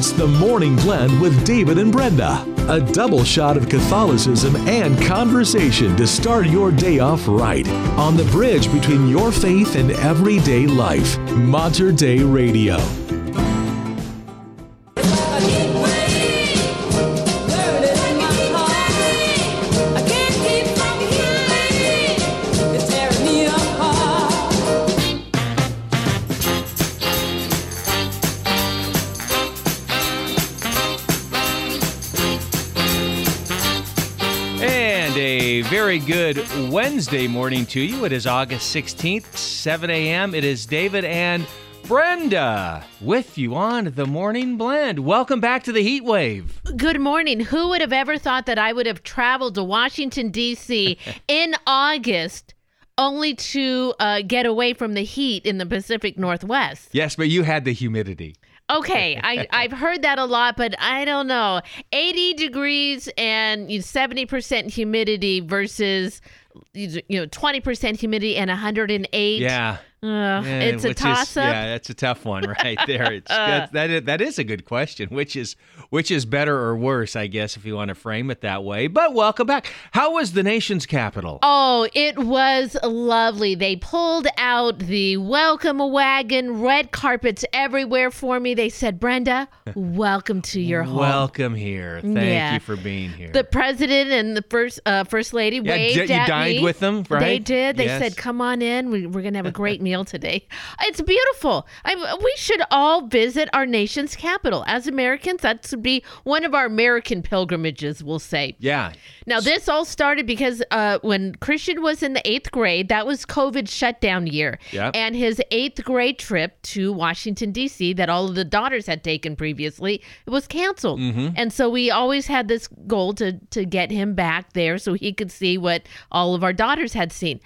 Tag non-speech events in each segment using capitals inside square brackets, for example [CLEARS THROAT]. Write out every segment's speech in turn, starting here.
It's the Morning Blend with David and Brenda. A double shot of Catholicism and conversation to start your day off right. On the bridge between your faith and everyday life. Mater Dei Radio. Good Wednesday morning to you. It is August 16th, 7 a.m. It is David and Brenda with you on the Morning Blend. Welcome back to the Heat Wave. Good morning. Who would have ever thought that I would have traveled to Washington, D.C. [LAUGHS] in August only to uh, get away from the heat in the Pacific Northwest? Yes, but you had the humidity. Okay, [LAUGHS] I, I've heard that a lot, but I don't know. 80 degrees and you know, 70% humidity versus you know 20% humidity and 108. Yeah. Uh, it's a toss up. Yeah, that's a tough one right [LAUGHS] there. It's that, that is, that is a good question. Which is which is better or worse, I guess, if you want to frame it that way. But welcome back. How was the nation's capital? Oh, it was lovely. They pulled out the welcome wagon, red carpets everywhere for me. They said, Brenda, [LAUGHS] welcome to your home. Welcome here. Thank Yeah. you for being here. the president and the first uh, first lady Yeah, waved d- you at dined me. with them, They did. They Yes. said, "Come on in. We, we're gonna have a great meal [LAUGHS] today." It's beautiful. I, we should all visit our nation's capital as Americans. That should be one of our American pilgrimages. We'll say. yeah. Now, this all started because uh, when Christian was in the eighth grade, that was COVID shutdown year. Yep. And his eighth grade trip to Washington, D.C., that all of the daughters had taken previously, it was canceled. And so we always had this goal to, to get him back there so he could see what all of our daughters had seen.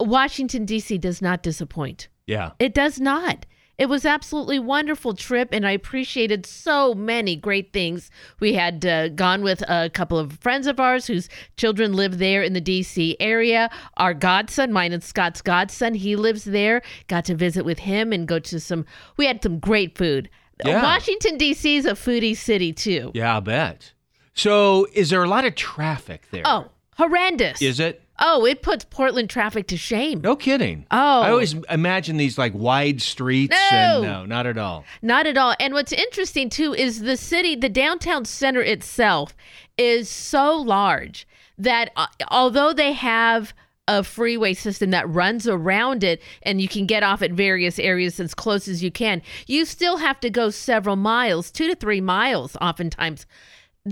Washington, D.C. does not disappoint. Yeah. It does not. It was absolutely wonderful trip, and I appreciated so many great things. We had uh, gone with a couple of friends of ours whose children live there in the D.C. area. Our godson, mine and Scott's godson, he lives there. Got to visit with him and go to some. We had some great food. Yeah. Washington D.C. is a foodie city too. Yeah, I'll bet. So, is there a lot of traffic there? Oh, horrendous! Is it? Oh, it puts Portland traffic to shame. No kidding. Oh. I always imagine these like wide streets. No. And no, not at all. Not at all. And what's interesting too is the city, the downtown center itself is so large that uh, although they have a freeway system that runs around it and you can get off at various areas as close as you can, you still have to go several miles, two to three miles oftentimes.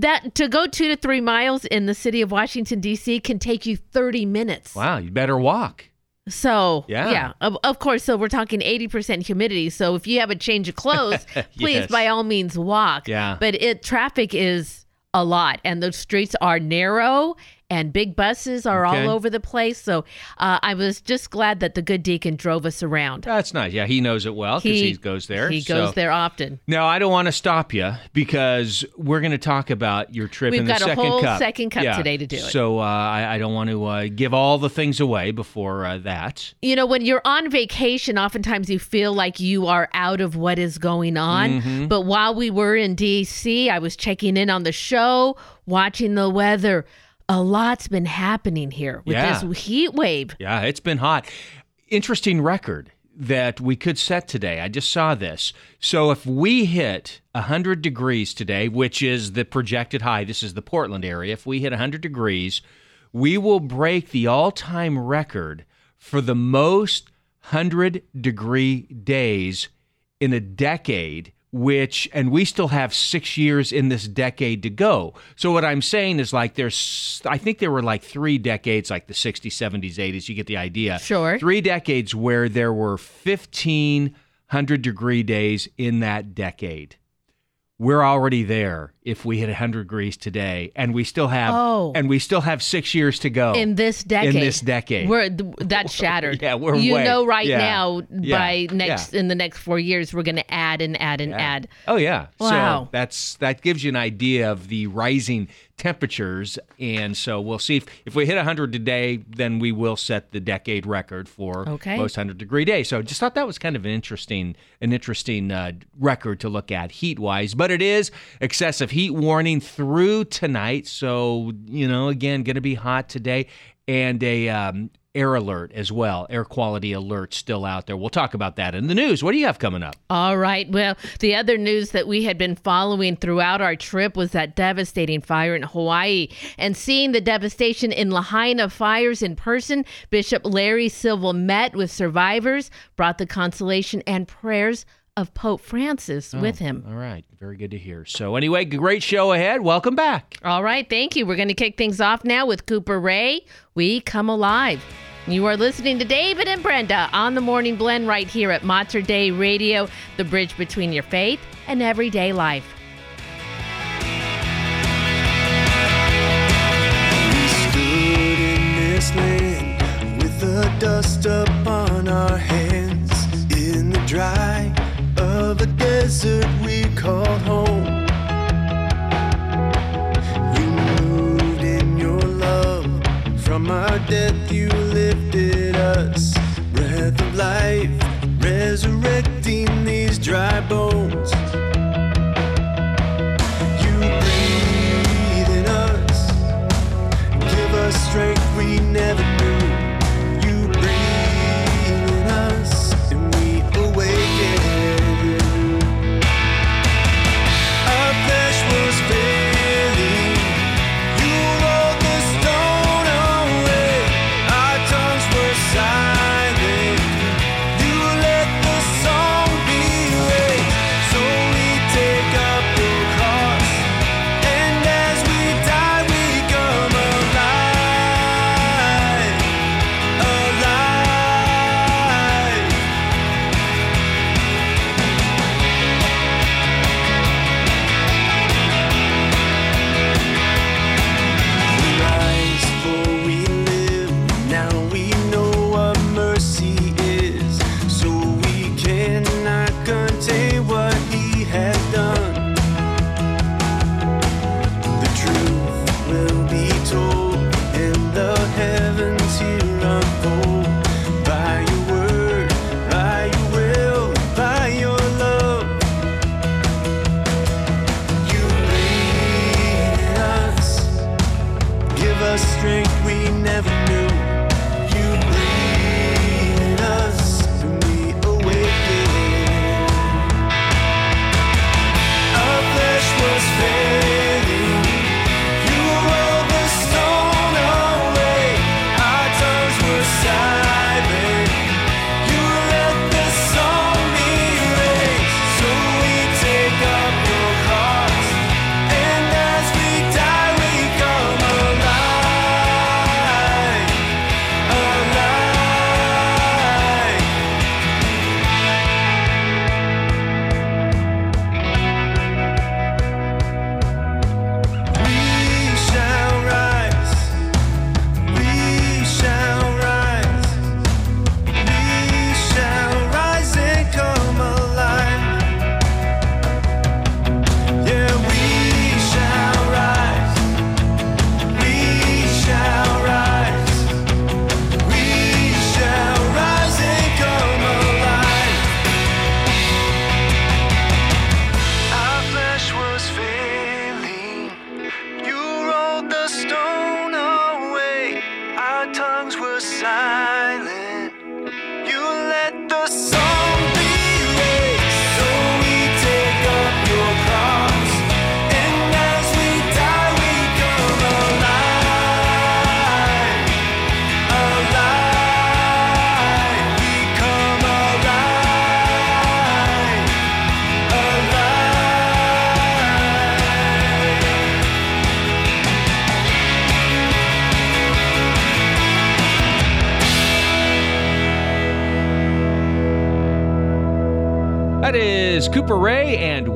That to go two to three miles in the city of Washington, D.C. can take you 30 minutes. Wow, you better walk. So Yeah. yeah, of, of course. So we're talking eighty percent humidity. So if you have a change of clothes, [LAUGHS] please Yes. by all means walk. Yeah. But it traffic is a lot, and the streets are narrow, and big buses are Okay. all over the place. So uh, I was just glad that the good deacon drove us around. That's nice. Yeah, he knows it well because he, goes there. He so- goes there often. Now, I don't want to stop you because we're going to talk about your trip We've in the got a second whole cup. second cup Yeah. today to do it. So uh, I, I don't want to uh, give all the things away before uh, that. you know, when you're on vacation, oftentimes you feel like you are out of what is going on. Mm-hmm. But while we were in DC, I was checking in on the show, watching the weather. A lot's been happening here with Yeah. this heat wave. Yeah, it's been hot. Interesting record that we could set today. I just saw this. So if we hit 100 degrees today, which is the projected high, this is the Portland area, if we hit 100 degrees, we will break the all time record for the most 100 degree days in a decade which and we still have 6 years in this decade to go. So what I'm saying is like there's I think there were like 3 decades like the 60s, 70s, 80s, you get the idea. Sure. 3 decades where there were 1500 degree days in that decade. We're already there if we hit 100 degrees today and we still have Oh. and we still have 6 years to go. In this decade, In this decade. we're th- that's [LAUGHS] shattered. Yeah, we're you way- know right yeah, now yeah, by next yeah. in the next four years we're going to add and add and add. Oh yeah. Wow. So that's that gives you an idea of the rising temperatures. And so we'll see if, if we hit 100 today, then we will set the decade record for Okay. most 100 degree day. So just thought that was kind of an interesting an interesting uh, record to look at heat wise. But it is excessive heat warning through tonight. So you know, again, going to be hot today, and a um, air alert as well, air quality alert still out there. We'll talk about that in the news. What do you have coming up? All right. Well, the other news that we had been following throughout our trip was that devastating fire in Hawaii. And seeing the devastation in Lahaina fires in person, Bishop Larry Silva met with survivors, brought the consolation and prayers of Pope Francis oh, with him. All right, very good to hear. So anyway, great show ahead. Welcome back. All right, thank you. We're going to kick things off now with Cooper Ray. We come alive. You are listening to David and Brenda on the Morning Blend right here at Mater Dei Radio, the bridge between your faith and everyday life. We stood in this land with the dust upon our hands in the dry of a desert we called home. You moved in your love from our death, you lifted us. Breath of life, resurrecting these dry bones.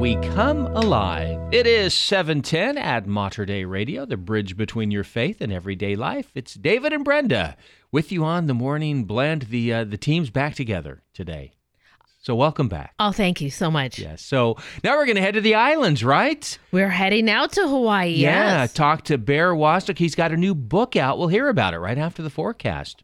We come alive. It is 710 at Mater Dei Radio, the bridge between your faith and everyday life. It's David and Brenda with you on the morning blend. The uh, the team's back together today. So welcome back. Oh, thank you so much. Yes. So now we're going to head to the islands, right? We're heading out to Hawaii. Yeah. Yes. Talk to Bear Woznick. He's got a new book out. We'll hear about it right after the forecast.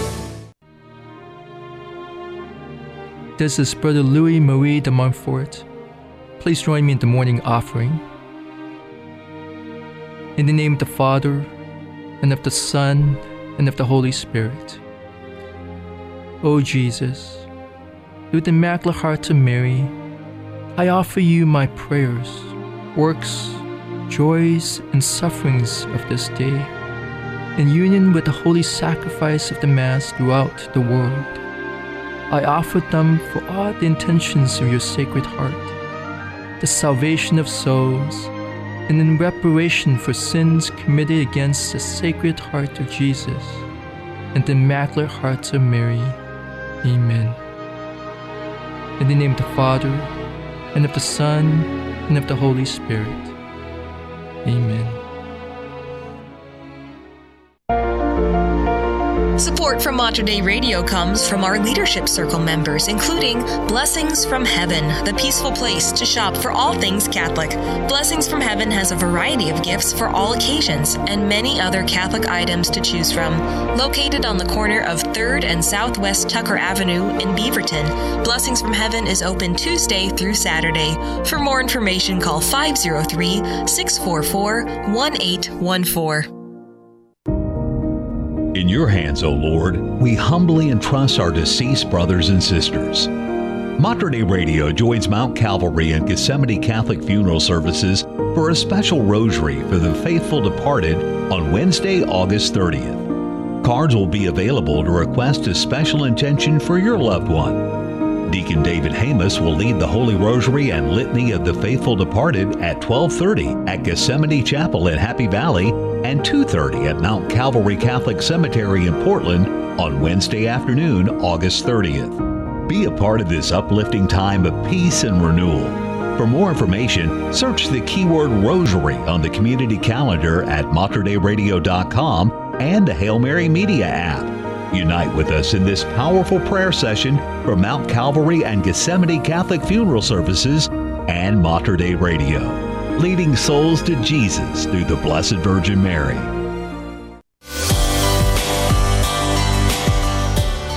This is Brother Louis Marie de Montfort. Please join me in the morning offering. In the name of the Father, and of the Son, and of the Holy Spirit. O Jesus, through the Immaculate Heart of Mary, I offer you my prayers, works, joys, and sufferings of this day, in union with the holy sacrifice of the Mass throughout the world. I offer them for all the intentions of your Sacred Heart, the salvation of souls, and in reparation for sins committed against the Sacred Heart of Jesus and the Immaculate Hearts of Mary. Amen. In the name of the Father, and of the Son, and of the Holy Spirit. Amen. From Radio comes from our Leadership Circle members, including Blessings from Heaven, the peaceful place to shop for all things Catholic. Blessings from Heaven has a variety of gifts for all occasions and many other Catholic items to choose from. Located on the corner of 3rd and Southwest Tucker Avenue in Beaverton, Blessings from Heaven is open Tuesday through Saturday. For more information, call 503 644 1814. In your hands, O Lord, we humbly entrust our deceased brothers and sisters. Mater Dei Radio joins Mount Calvary and Gethsemane Catholic Funeral Services for a special rosary for the faithful departed on Wednesday, August 30th. Cards will be available to request a special intention for your loved one. Deacon David Hamus will lead the Holy Rosary and Litany of the Faithful Departed at 12:30 at Gethsemane Chapel in Happy Valley and 2:30 at Mount Calvary Catholic Cemetery in Portland on Wednesday afternoon, August 30th. Be a part of this uplifting time of peace and renewal. For more information, search the keyword Rosary on the community calendar at materdeiradio.com and the Hail Mary Media app. Unite with us in this powerful prayer session for Mount Calvary and Gethsemane Catholic Funeral Services and Mater Dei Radio, leading souls to Jesus through the Blessed Virgin Mary.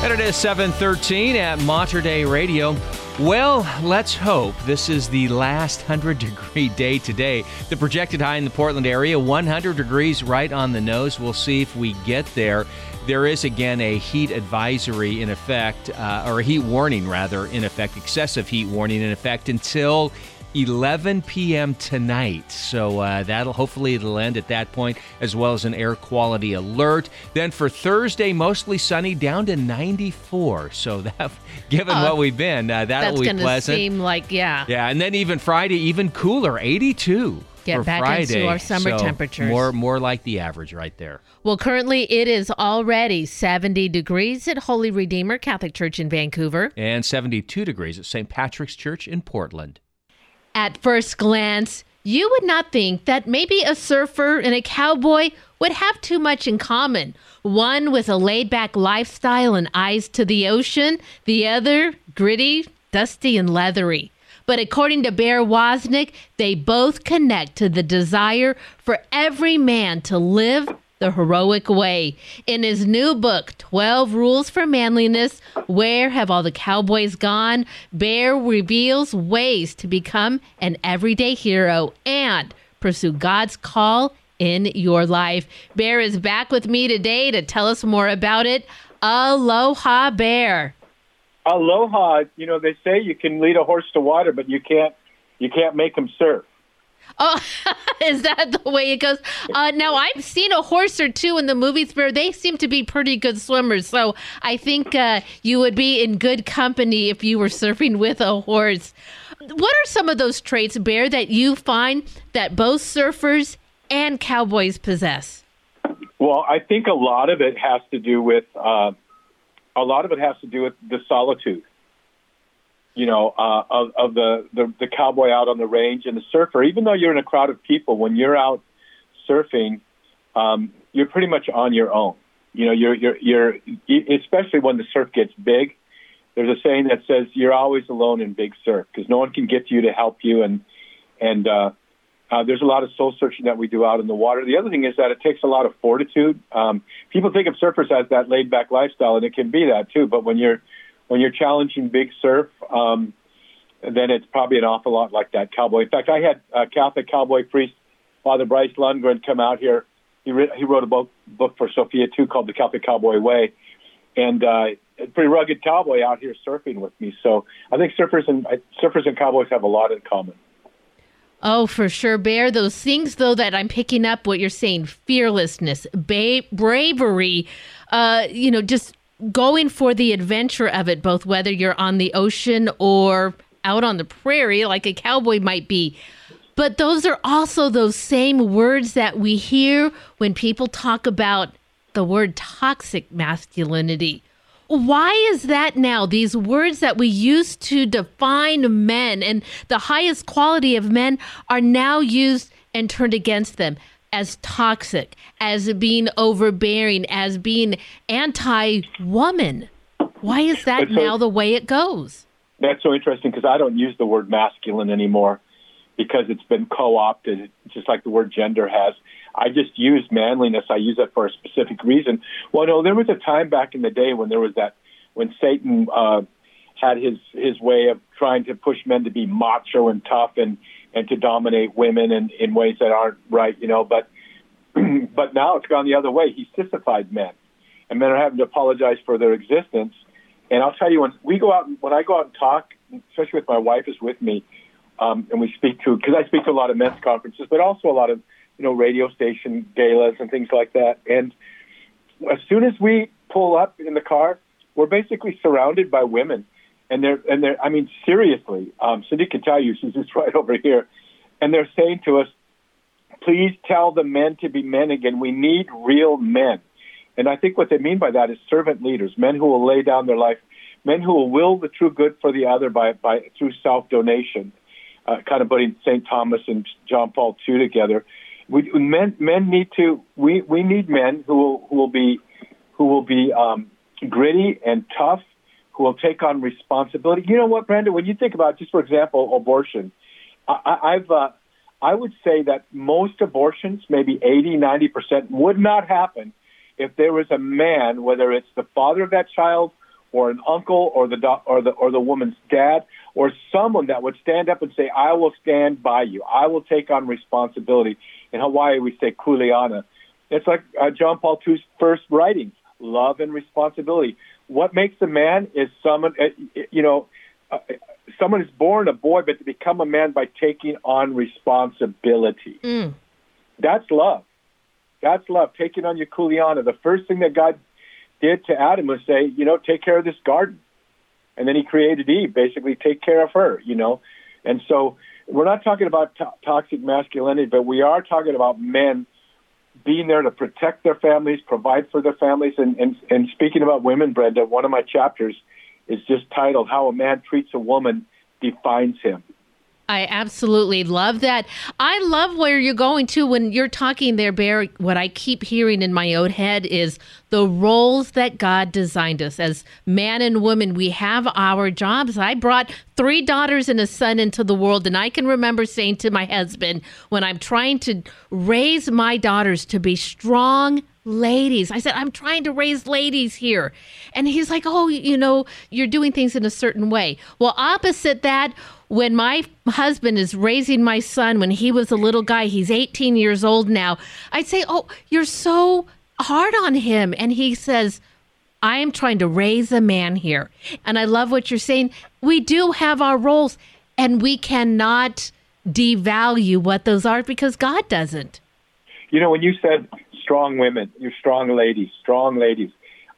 And it is 713 at Mater Dei Radio. Well, let's hope this is the last 100 [LAUGHS] degree day today. The projected high in the Portland area, 100 degrees right on the nose. We'll see if we get there. There is again a heat advisory in effect, uh, or a heat warning rather, in effect, excessive heat warning in effect until 11 p.m. tonight. So uh, that'll hopefully it'll end at that point, as well as an air quality alert. Then for Thursday, mostly sunny, down to 94. So [LAUGHS] that, given Oh, what we've been, uh, that'll be pleasant. That's going to seem like, yeah. Yeah, and then even Friday, even cooler, 82 Get for back into our summer So temperatures. More, more like the average right there. Well, currently it is already 70 degrees at Holy Redeemer Catholic Church in Vancouver. And 72 degrees at St. Patrick's Church in Portland. At first glance, you would not think that maybe a surfer and a cowboy would have too much in common. One with a laid back lifestyle and eyes to the ocean, the other gritty, dusty, and leathery. But according to Bear Woznick, they both connect to the desire for every man to live the heroic way. In his new book, 12 Rules for Manliness Where Have All the Cowboys Gone? Bear reveals ways to become an everyday hero and pursue God's call in your life. Bear is back with me today to tell us more about it. Aloha, Bear. Aloha. You know, they say you can lead a horse to water, but you can't. You can't make him surf. Oh, [LAUGHS] is that the way it goes? Uh, now I've seen a horse or two in the movies where they seem to be pretty good swimmers. So I think uh, you would be in good company if you were surfing with a horse. What are some of those traits, Bear, that you find that both surfers and cowboys possess? Well, I think a lot of it has to do with uh, a lot of it has to do with the solitude. You know, uh, of, of the, the the cowboy out on the range and the surfer. Even though you're in a crowd of people, when you're out surfing, um, you're pretty much on your own. You know, you're you're you're especially when the surf gets big. There's a saying that says you're always alone in big surf because no one can get to you to help you, and and uh, uh, there's a lot of soul searching that we do out in the water. The other thing is that it takes a lot of fortitude. Um, people think of surfers as that laid back lifestyle, and it can be that too. But when you're when you're challenging big surf, um, then it's probably an awful lot like that cowboy. In fact, I had a Catholic cowboy priest, Father Bryce Lungren, come out here. He, re- he wrote a book, book for Sophia too called The Catholic Cowboy Way, and uh, a pretty rugged cowboy out here surfing with me. So I think surfers and uh, surfers and cowboys have a lot in common. Oh, for sure, Bear. Those things, though, that I'm picking up what you're saying fearlessness, ba- bravery, uh, you know, just going for the adventure of it, both whether you're on the ocean or out on the prairie, like a cowboy might be. But those are also those same words that we hear when people talk about the word toxic masculinity. Why is that now? These words that we used to define men and the highest quality of men are now used and turned against them as toxic, as being overbearing, as being anti woman. Why is that so, now the way it goes? That's so interesting because I don't use the word masculine anymore because it's been co opted, just like the word gender has. I just use manliness. I use it for a specific reason. Well, no, there was a time back in the day when there was that, when Satan uh, had his his way of trying to push men to be macho and tough and and to dominate women in, in ways that aren't right, you know. But [CLEARS THROAT] but now it's gone the other way. He's sissified men, and men are having to apologize for their existence. And I'll tell you, when we go out, when I go out and talk, especially with my wife is with me, um, and we speak to because I speak to a lot of men's conferences, but also a lot of you know radio station galas and things like that. And as soon as we pull up in the car, we're basically surrounded by women, and they're and they're I mean seriously, um, Cindy can tell you she's just [LAUGHS] right over here, and they're saying to us, please tell the men to be men again. We need real men. And I think what they mean by that is servant leaders, men who will lay down their life, men who will will the true good for the other by, by through self donation uh, kind of putting St. Thomas and John Paul II together. We, men, men need to. We, we need men who will who will be who will be um, gritty and tough, who will take on responsibility. You know what, Brenda? When you think about, just for example, abortion, I, I've uh, I would say that most abortions, maybe 80, 90 percent, would not happen if there was a man, whether it's the father of that child or an uncle or the or the or the woman's dad or someone that would stand up and say, "I will stand by you. I will take on responsibility." In Hawaii, we say "kuleana." It's like uh, John Paul II's first writings: love and responsibility. What makes a man is someone, uh, you know, uh, someone is born a boy, but to become a man by taking on responsibility. Mm. That's love. That's love. Taking on your kuleana. The first thing that God did to Adam was say, you know, take care of this garden. And then he created Eve, basically take care of her, you know. And so we're not talking about to- toxic masculinity, but we are talking about men being there to protect their families, provide for their families. And, and, and speaking about women, Brenda, one of my chapters is just titled How a Man Treats a Woman Defines Him. I absolutely love that. I love where you're going to when you're talking there, Bear. What I keep hearing in my own head is the roles that God designed us as man and woman. We have our jobs. I brought three daughters and a son into the world, and I can remember saying to my husband when I'm trying to raise my daughters to be strong, ladies. I said, I'm trying to raise ladies here. And he's like, Oh, you know, you're doing things in a certain way. Well, opposite that, when my husband is raising my son when he was a little guy, he's 18 years old now, I'd say, Oh, you're so hard on him. And he says, I am trying to raise a man here. And I love what you're saying. We do have our roles, and we cannot devalue what those are because God doesn't. You know, when you said strong women, you're strong ladies, strong ladies.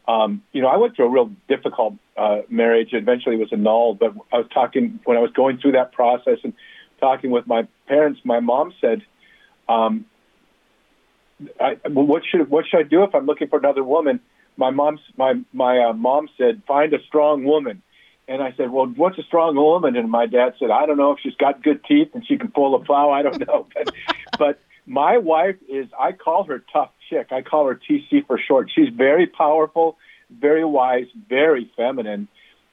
Um, you know, I went through a real difficult uh, marriage. Eventually, was annulled. But I was talking when I was going through that process and talking with my parents. My mom said, um, I, "What should what should I do if I'm looking for another woman?" My mom's my my uh, mom said, "Find a strong woman." And I said, "Well, what's a strong woman?" And my dad said, "I don't know if she's got good teeth and she can pull a plow. I don't know." [LAUGHS] But, but my wife is I call her tough chick. I call her TC for short. She's very powerful, very wise, very feminine,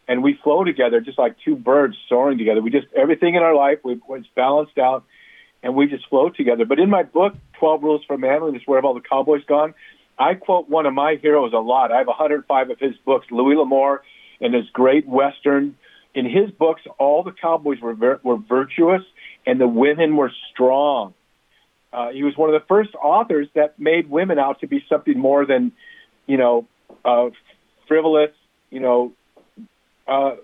and we flow together just like two birds soaring together. We just everything in our life we it's balanced out, and we just flow together. But in my book, Twelve Rules for Manliness, where have all the cowboys gone? I quote one of my heroes a lot. I have 105 of his books, Louis L'Amour, and his great Western. In his books, all the cowboys were ver- were virtuous, and the women were strong uh, he was one of the first authors that made women out to be something more than, you know, uh, frivolous, you know, uh,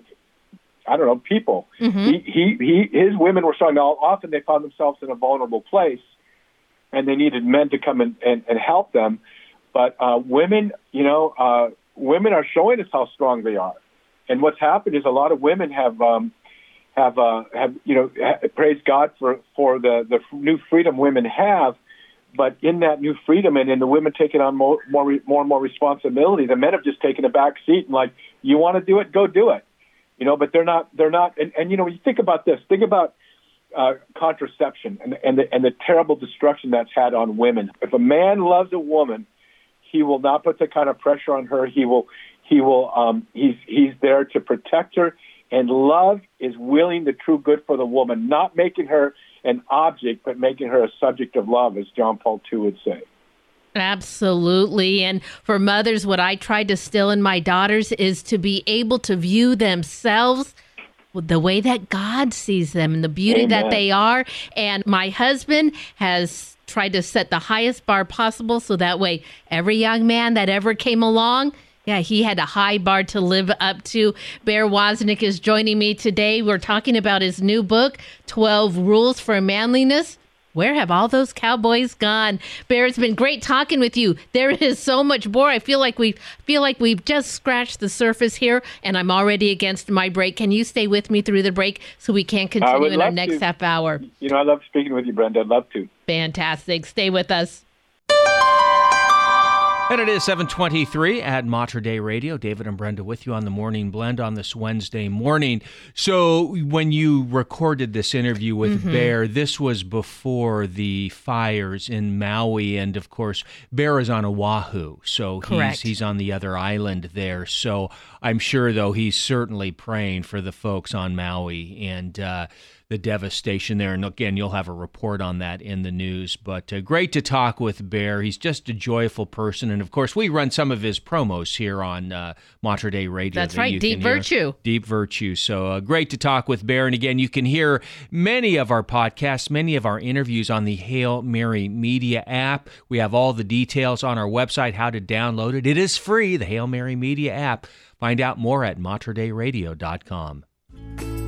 I don't know, people. Mm-hmm. He, he, he, his women were strong. Now, often they found themselves in a vulnerable place, and they needed men to come and, and, and help them. But uh, women, you know, uh, women are showing us how strong they are. And what's happened is a lot of women have um, have uh, have you know ha- praise God for for the the new freedom women have, but in that new freedom and in the women taking on more more more and more responsibility, the men have just taken a back seat and like you want to do it, go do it, you know. But they're not they're not and, and you know when you think about this, think about uh, contraception and and the, and the terrible destruction that's had on women. If a man loves a woman, he will not put the kind of pressure on her. He will he will um, he's he's there to protect her and love is willing the true good for the woman, not making her an object, but making her a subject of love, as John Paul II would say. Absolutely. And for mothers, what I try to still in my daughters is to be able to view themselves the way that God sees them and the beauty Amen. that they are. And my husband has tried to set the highest bar possible so that way every young man that ever came along yeah, he had a high bar to live up to. Bear Woznick is joining me today. We're talking about his new book, 12 Rules for Manliness. Where have all those cowboys gone? Bear, it's been great talking with you. There is so much more. I feel like we feel like we've just scratched the surface here, and I'm already against my break. Can you stay with me through the break so we can continue in our next to. half hour? You know, I love speaking with you, Brenda. I'd love to. Fantastic. Stay with us. And it is 723 at Mater Dei Radio. David and Brenda with you on the morning blend on this Wednesday morning. So, when you recorded this interview with Mm-hmm. Bear, this was before the fires in Maui. And of course, Bear is on Oahu. So, Correct. he's, he's on the other island there. So, I'm sure, though, he's certainly praying for the folks on Maui and, uh, the devastation there. And again, you'll have a report on that in the news. But uh, great to talk with Bear. He's just a joyful person. And of course, we run some of his promos here on uh, Dei Radio. That's that right, Deep. Virtue. Deep Virtue. So uh, great to talk with Bear. And again, you can hear many of our podcasts, many of our interviews on the Hail Mary Media app. We have all the details on our website, how to download it. It is free, the Hail Mary Media app. Find out more at materdeiradio.com.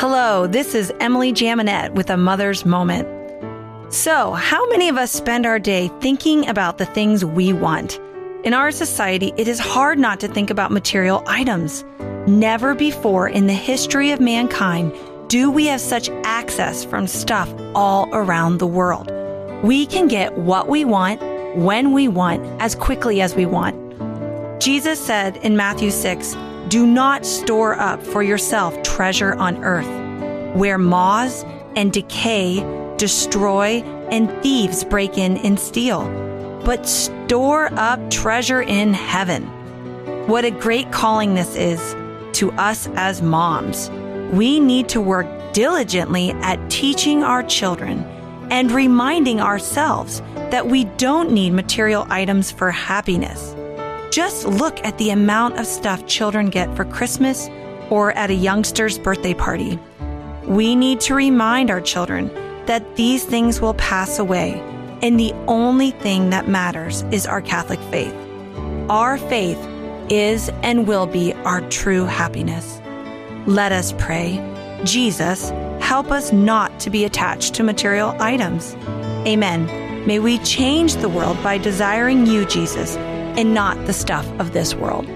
Hello, this is Emily Jaminet with a Mother's Moment. So, how many of us spend our day thinking about the things we want? In our society, it is hard not to think about material items. Never before in the history of mankind do we have such access from stuff all around the world. We can get what we want, when we want, as quickly as we want. Jesus said in Matthew 6, Do not store up for yourself treasure on earth, where moths and decay destroy and thieves break in and steal, but store up treasure in heaven. What a great calling this is to us as moms. We need to work diligently at teaching our children and reminding ourselves that we don't need material items for happiness. Just look at the amount of stuff children get for Christmas or at a youngster's birthday party. We need to remind our children that these things will pass away, and the only thing that matters is our Catholic faith. Our faith is and will be our true happiness. Let us pray. Jesus, help us not to be attached to material items. Amen. May we change the world by desiring you, Jesus, and not the stuff of this world.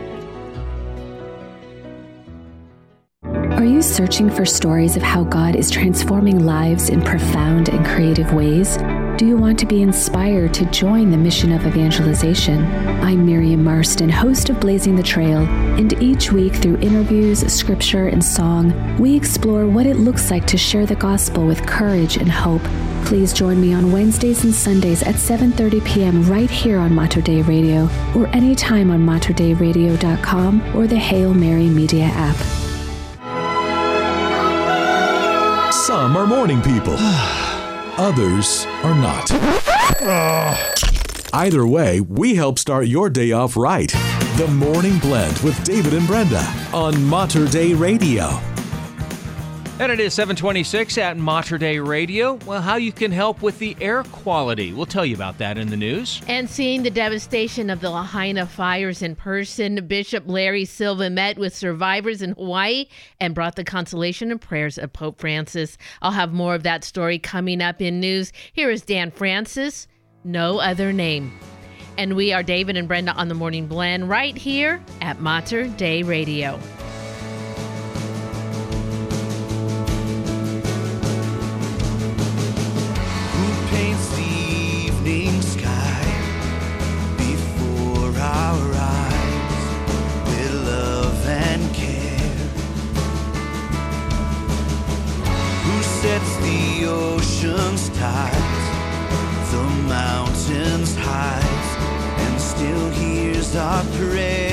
Are you searching for stories of how God is transforming lives in profound and creative ways? Do you want to be inspired to join the mission of evangelization? I'm Miriam Marston, host of Blazing the Trail, and each week through interviews, scripture, and song, we explore what it looks like to share the gospel with courage and hope. Please join me on Wednesdays and Sundays at 7:30 p.m. right here on Mater Dei Radio or anytime on materdeiradio.com or the Hail Mary Media app. Some are morning people, [SIGHS] others are not. [SIGHS] Either way, we help start your day off right. The Morning Blend with David and Brenda on Mater Dei Radio. And it is 726 at Mater Dei Radio. Well, how you can help with the air quality. We'll tell you about that in the news. And seeing the devastation of the Lahaina fires in person, Bishop Larry Silva met with survivors in Hawaii and brought the consolation and prayers of Pope Francis. I'll have more of that story coming up in news. Here is Dan Francis, No Other Name. And we are David and Brenda on the Morning Blend right here at Mater Dei Radio. Our prayer?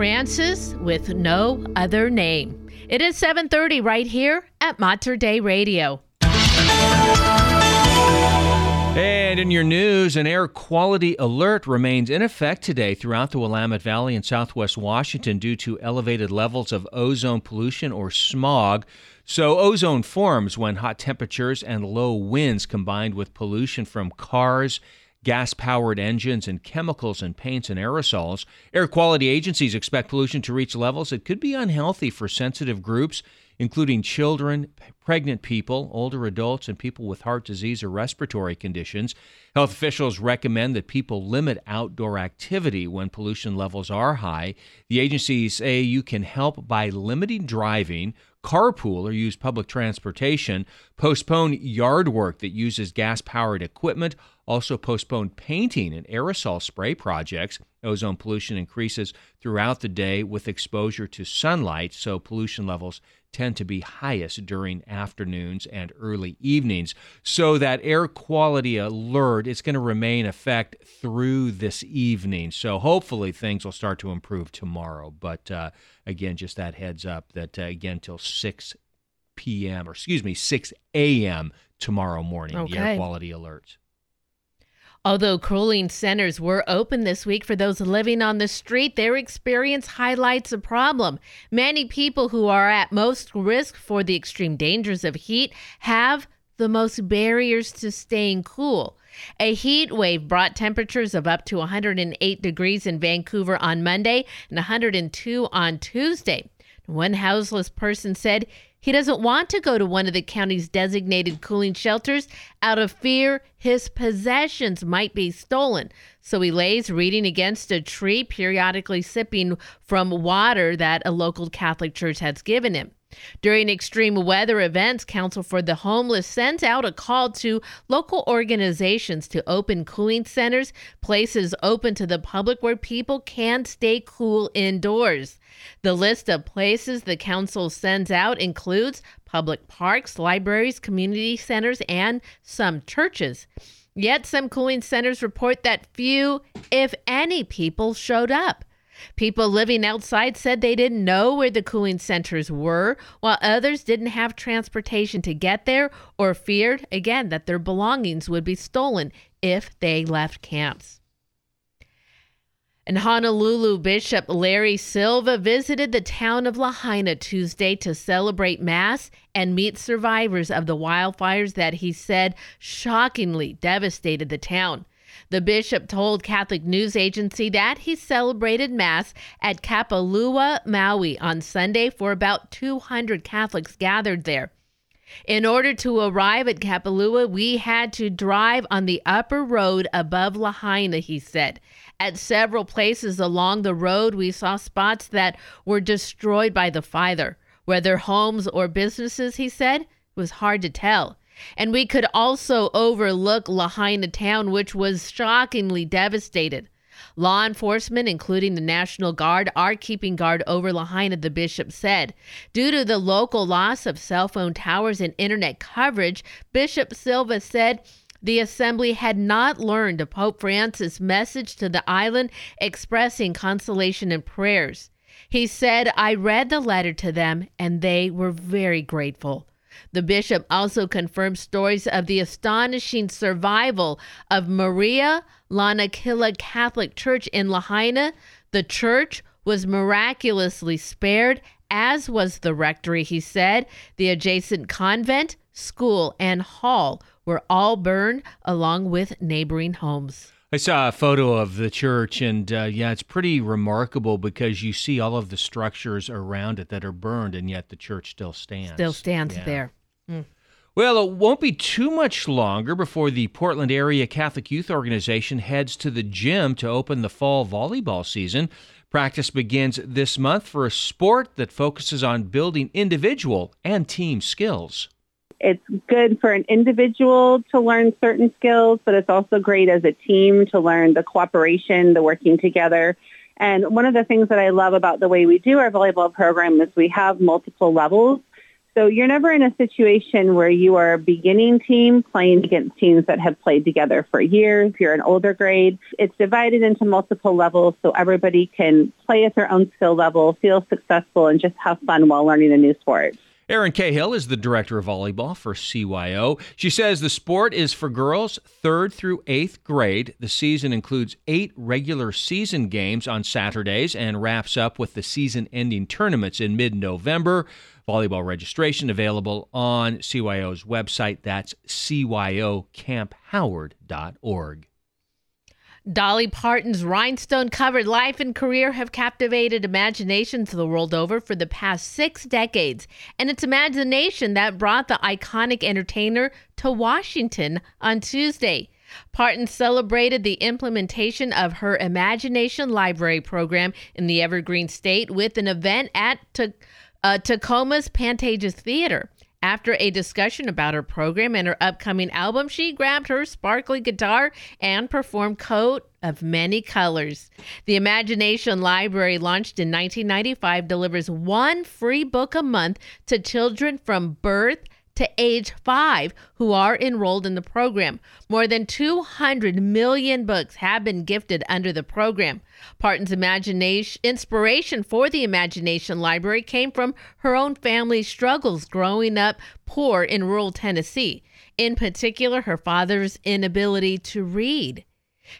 Francis with No Other Name. It is 7:30 right here at Mater Dei Radio. And in your news, an air quality alert remains in effect today throughout the Willamette Valley in southwest Washington due to elevated levels of ozone pollution or smog. So, ozone forms when hot temperatures and low winds combined with pollution from cars, gas powered engines, and chemicals and paints and aerosols. Air quality agencies expect pollution to reach levels that could be unhealthy for sensitive groups including children, pregnant people, older adults, and people with heart disease or respiratory conditions. Health officials recommend that people limit outdoor activity when pollution levels are high. The agencies say you can help by limiting driving, carpool or use public transportation, postpone yard work that uses gas powered equipment, also postpone painting and aerosol spray projects. Ozone pollution increases throughout the day with exposure to sunlight, so pollution levels tend to be highest during afternoons and early evenings. So that air quality alert is going to remain effect through this evening. So hopefully things will start to improve tomorrow. But uh, again, just that heads up that uh, again till 6 p.m. or excuse me 6 a.m. tomorrow morning. Okay. The air quality alerts. Although cooling centers were open this week for those living on the street, their experience highlights a problem. Many people who are at most risk for the extreme dangers of heat have the most barriers to staying cool. A heat wave brought temperatures of up to 108 degrees in Vancouver on Monday and 102 on Tuesday. One houseless person said he doesn't want to go to one of the county's designated cooling shelters out of fear his possessions might be stolen. So he lays reading against a tree, periodically sipping from water that a local Catholic church has given him. During extreme weather events, Council for the Homeless sends out a call to local organizations to open cooling centers, places open to the public where people can stay cool indoors. The list of places the council sends out includes public parks, libraries, community centers, and some churches. Yet some cooling centers report that few, if any, people showed up. People living outside said they didn't know where the cooling centers were, while others didn't have transportation to get there or feared, again, that their belongings would be stolen if they left camps. And Honolulu Bishop Larry Silva visited the town of Lahaina Tuesday to celebrate Mass and meet survivors of the wildfires that he said shockingly devastated the town. The bishop told Catholic News Agency that he celebrated Mass at Kapalua, Maui on Sunday for about 200 Catholics gathered there. In order to arrive at Kapalua, we had to drive on the upper road above Lahaina, he said. At several places along the road, we saw spots that were destroyed by the fire. Whether homes or businesses, he said, was hard to tell. And we could also overlook Lahaina town, which was shockingly devastated. Law enforcement, including the National Guard, are keeping guard over Lahaina, the bishop said. Due to the local loss of cell phone towers and internet coverage, Bishop Silva said the assembly had not learned of Pope Francis' message to the island expressing consolation and prayers. He said, I read the letter to them and they were very grateful. The bishop also confirmed stories of the astonishing survival of Maria Lanakila Catholic Church in Lahaina. The church was miraculously spared, as was the rectory, he said. The adjacent convent, school, and hall were all burned along with neighboring homes. I saw a photo of the church, and uh, yeah, it's pretty remarkable because you see all of the structures around it that are burned, and yet the church still stands. Still stands Yeah. there. Mm. Well, it won't be too much longer before the Portland Area Catholic Youth Organization heads to the gym to open the fall volleyball season. Practice begins this month for a sport that focuses on building individual and team skills. It's good for an individual to learn certain skills, but it's also great as a team to learn the cooperation, the working together. And one of the things that I love about the way we do our volleyball program is we have multiple levels. So you're never in a situation where you are a beginning team playing against teams that have played together for years. You're an older grade. It's divided into multiple levels so everybody can play at their own skill level, feel successful, and just have fun while learning a new sport. Erin Cahill is the director of volleyball for CYO. She says the sport is for girls third through eighth grade. The season includes eight regular season games on Saturdays and wraps up with the season ending tournaments in mid November. Volleyball registration available on CYO's website. That's cyocampHoward.org. Dolly Parton's rhinestone covered life and career have captivated imaginations the world over for the past six decades. And it's imagination that brought the iconic entertainer to Washington on Tuesday. Parton celebrated the implementation of her Imagination Library program in the Evergreen State with an event at T- uh, Tacoma's Pantages Theater. After a discussion about her program and her upcoming album, she grabbed her sparkly guitar and performed Coat of Many Colors. The Imagination Library, launched in 1995, delivers one free book a month to children from birth to age five who are enrolled in the program. More than 200 million books have been gifted under the program. Parton's imagination, inspiration for the Imagination Library came from her own family's struggles growing up poor in rural Tennessee, in particular, her father's inability to read.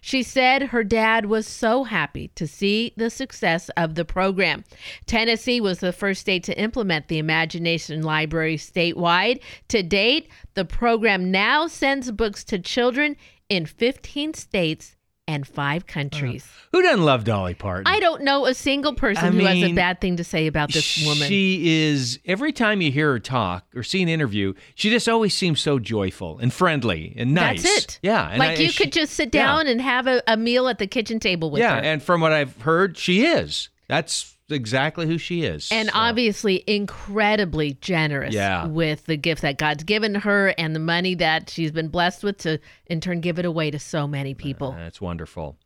She said her dad was so happy to see the success of the program. Tennessee was the first state to implement the Imagination Library statewide. To date, the program now sends books to children in 15 states and five countries. Uh, who doesn't love Dolly Parton? I don't know a single person I who has a bad thing to say about this woman. She is, every time you hear her talk or see an interview, she just always seems so joyful and friendly and nice. That's it. Yeah. and like I- you she- could just sit yeah. down and have a, a meal at the kitchen table with yeah, her. Yeah. And from what I've heard, she is. That's exactly who she is. and obviously incredibly generous Yeah. with the gifts that God's given her and the money that she's been blessed with to in turn give it away to so many people. That's wonderful.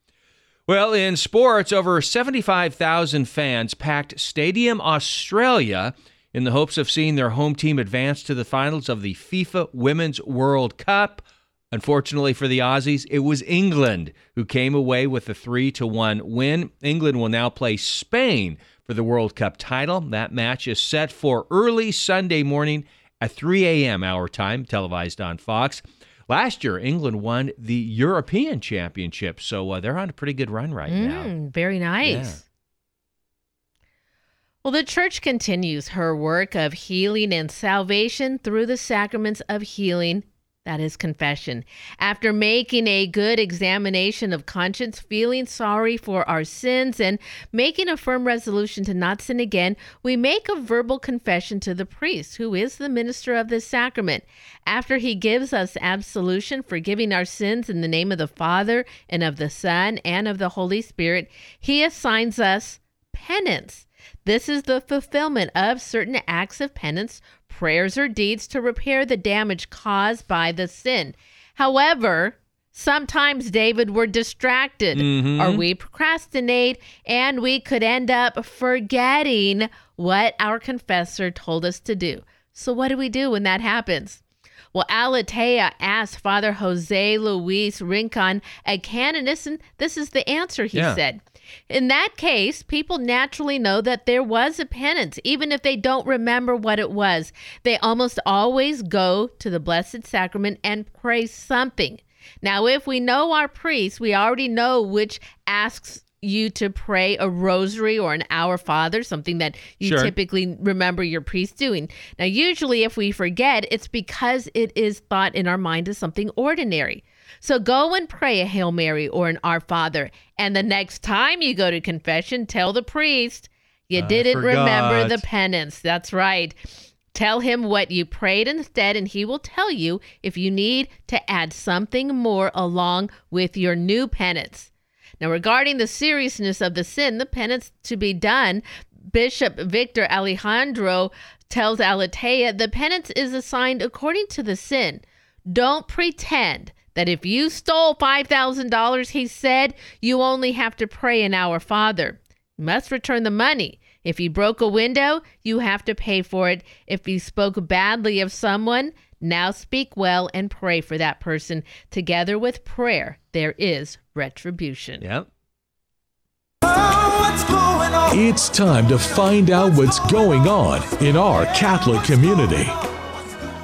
Well, in sports, over 75,000 fans packed Stadium Australia in the hopes of seeing their home team advance to the finals of the FIFA Women's World Cup. Unfortunately for the Aussies, it was England who came away with a 3 to 1 win. England will now play Spain for the World Cup title. That match is set for early Sunday morning at 3 a.m. our time, televised on Fox. Last year, England won the European Championship, so uh, they're on a pretty good run right now. Mm, very nice. Yeah. Well, the church continues her work of healing and salvation through the sacraments of healing. That is confession. After making a good examination of conscience, feeling sorry for our sins, and making a firm resolution to not sin again, we make a verbal confession to the priest, who is the minister of this sacrament. After he gives us absolution, forgiving our sins in the name of the Father, and of the Son, and of the Holy Spirit, he assigns us penance. This is the fulfillment of certain acts of penance, prayers, or deeds to repair the damage caused by the sin. However, sometimes, David, we're distracted Mhm. or we procrastinate, and we could end up forgetting what our confessor told us to do. So, what do we do when that happens? Well, Aleteia asked Father Jose Luis Rincon, a canonist, and this is the answer he Yeah. said. In that case, people naturally know that there was a penance, even if they don't remember what it was. They almost always go to the Blessed Sacrament and pray something. Now, if we know our priest, we already know which asks you to pray a rosary or an Our Father, something that you Sure. typically remember your priest doing. Now, usually, if we forget, it's because it is thought in our mind as something ordinary. So go and pray a Hail Mary or an Our Father. And the next time you go to confession, tell the priest you I didn't remember the penance. That's right. Tell him what you prayed instead, and he will tell you if you need to add something more along with your new penance. Now, regarding the seriousness of the sin, the penance to be done, Bishop Victor Alejandro tells Aleteia the penance is assigned according to the sin. Don't pretend that if you stole $5,000, he said, you only have to pray an Our Father. You must return the money. If you broke a window, you have to pay for it. If you spoke badly of someone, now speak well and pray for that person. Together with prayer, there is retribution. Yep. It's time to find out what's going on in our Catholic community.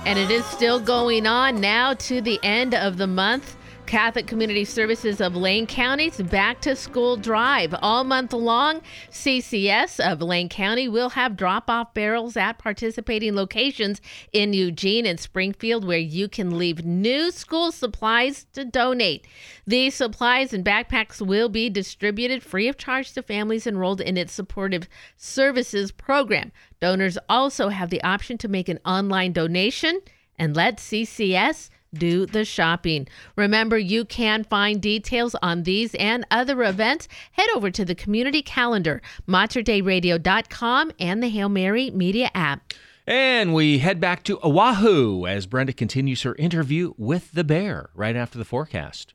And it is still going on now to the end of the month. Catholic Community Services of Lane County's Back to School Drive. All month long, CCS of Lane County will have drop off barrels at participating locations in Eugene and Springfield where you can leave new school supplies to donate. These supplies and backpacks will be distributed free of charge to families enrolled in its supportive services program. Donors also have the option to make an online donation and let CCS do the shopping. Remember, you can find details on these and other events. Head over to the community calendar, materdeiradio.com, and the Hail Mary Media app. And we head back to Oahu as Brenda continues her interview with the bear right after the forecast.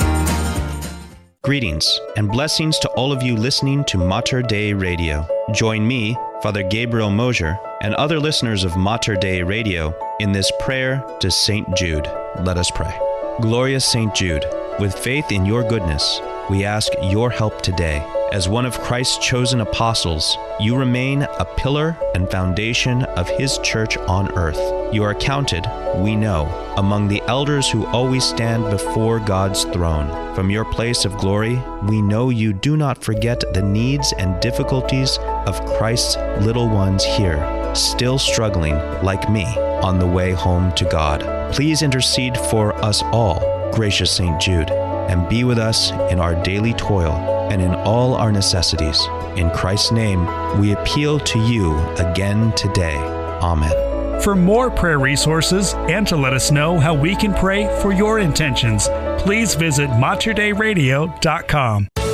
Greetings and blessings to all of you listening to Mater Dei Radio. Join me, Father Gabriel Mosier, and other listeners of Mater Dei Radio in this prayer to St. Jude. Let us pray. Glorious St. Jude, with faith in your goodness, we ask your help today. As one of Christ's chosen apostles, you remain a pillar and foundation of his church on earth. You are counted, we know, among the elders who always stand before God's throne. From your place of glory, we know you do not forget the needs and difficulties of Christ's little ones here, still struggling, like me, on the way home to God. Please intercede for us all, gracious St. Jude, and be with us in our daily toil and in all our necessities. In Christ's name, we appeal to you again today. Amen. For more prayer resources and to let us know how we can pray for your intentions, please visit materdeiradio.com.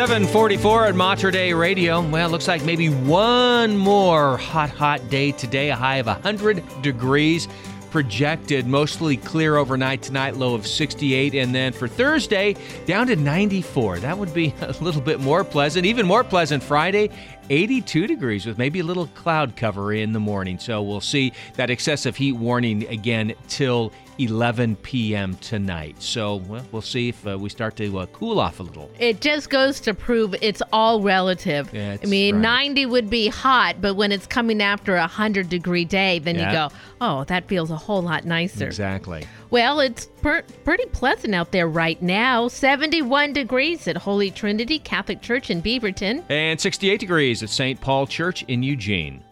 744 at Mater Dei Radio. Well, looks like maybe one more hot, hot day today, a high of 100 degrees projected, mostly clear overnight tonight, low of 68. And then for Thursday, down to 94. That would be [LAUGHS] a little bit more pleasant. Even more pleasant Friday, 82 degrees with maybe a little cloud cover in the morning. So we'll see that excessive heat warning again till 11 p.m. tonight. So well, we'll see if uh, we start to uh, cool off a little. It just goes to prove it's all relative. Yeah, I mean, right. 90 would be hot, but when it's coming after a 100 degree day, then Yeah. you go, oh, that feels a whole lot nicer. Exactly. Well, it's per- pretty pleasant out there right now. 71 degrees at Holy Trinity Catholic Church in Beaverton. And 68 degrees at St. Paul Church in Eugene.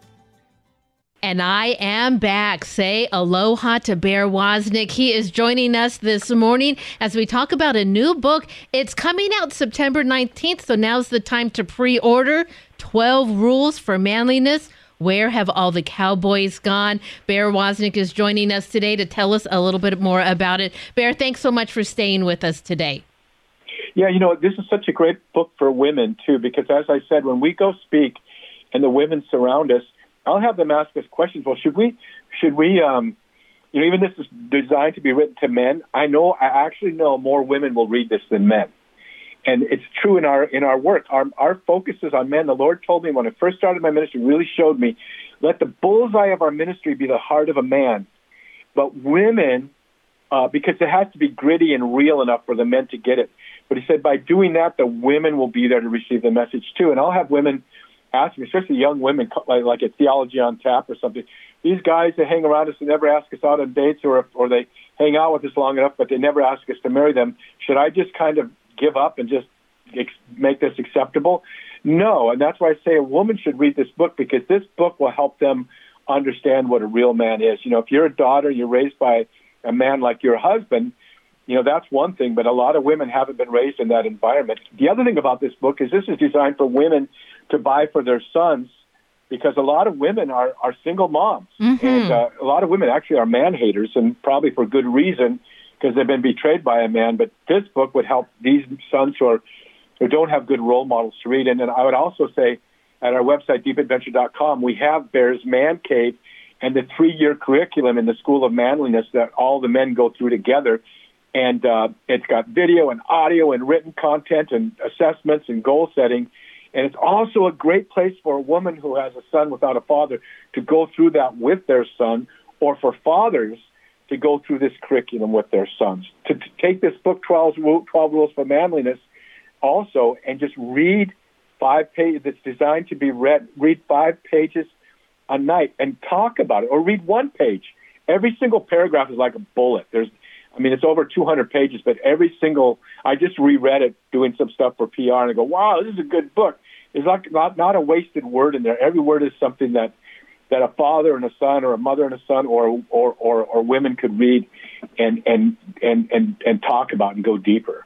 And I am back. Say aloha to Bear Woznick. He is joining us this morning as we talk about a new book. It's coming out September 19th, so now's the time to pre order 12 Rules for Manliness. Where have all the cowboys gone? Bear Woznick is joining us today to tell us a little bit more about it. Bear, thanks so much for staying with us today. Yeah, you know, this is such a great book for women too, because as I said, when we go speak and the women surround us, I'll have them ask us questions. Well, should we, should we, um, you know, even this is designed to be written to men. I know, I actually know more women will read this than men. And it's true in our in our work. Our our focus is on men. The Lord told me when I first started my ministry, really showed me, let the bullseye of our ministry be the heart of a man. But women, uh, because it has to be gritty and real enough for the men to get it. But he said by doing that, the women will be there to receive the message too. And I'll have women ask me, especially young women, like, like at Theology on Tap or something. These guys that hang around us and never ask us out on dates, or or they hang out with us long enough, but they never ask us to marry them. Should I just kind of give up and just ex- make this acceptable? No, and that's why I say a woman should read this book because this book will help them understand what a real man is. You know, if you're a daughter, you're raised by a man like your husband, you know, that's one thing, but a lot of women haven't been raised in that environment. The other thing about this book is this is designed for women to buy for their sons because a lot of women are, are single moms. Mm-hmm. And uh, a lot of women actually are man haters, and probably for good reason because they've been betrayed by a man. But this book would help these sons who, are, who don't have good role models to read. And then I would also say at our website, deepadventure.com, we have Bear's Man Cave and the three year curriculum in the School of Manliness that all the men go through together. And uh, it's got video and audio and written content and assessments and goal setting. And it's also a great place for a woman who has a son without a father to go through that with their son, or for fathers to go through this curriculum with their sons. To, to take this book, 12, 12 Rules for Manliness, also, and just read five pages. It's designed to be read. Read five pages a night and talk about it, or read one page. Every single paragraph is like a bullet. There's, I mean, it's over 200 pages, but every single, I just reread it doing some stuff for PR, and I go, wow, this is a good book. There's like not not a wasted word in there. Every word is something that that a father and a son, or a mother and a son, or or or, or women could read, and and and and and talk about and go deeper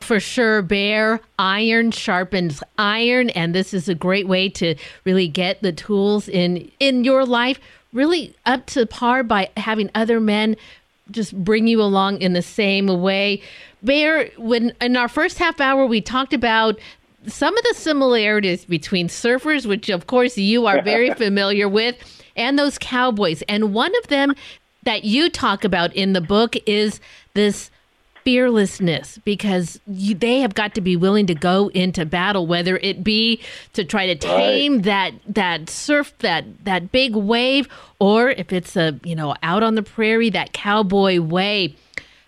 for sure bear iron sharpens iron and this is a great way to really get the tools in in your life really up to par by having other men just bring you along in the same way. Bear when in our first half hour we talked about some of the similarities between surfers which of course you are very familiar with and those cowboys. And one of them that you talk about in the book is this fearlessness because you, they have got to be willing to go into battle whether it be to try to tame right. that that surf that that big wave or if it's a you know out on the prairie that cowboy way.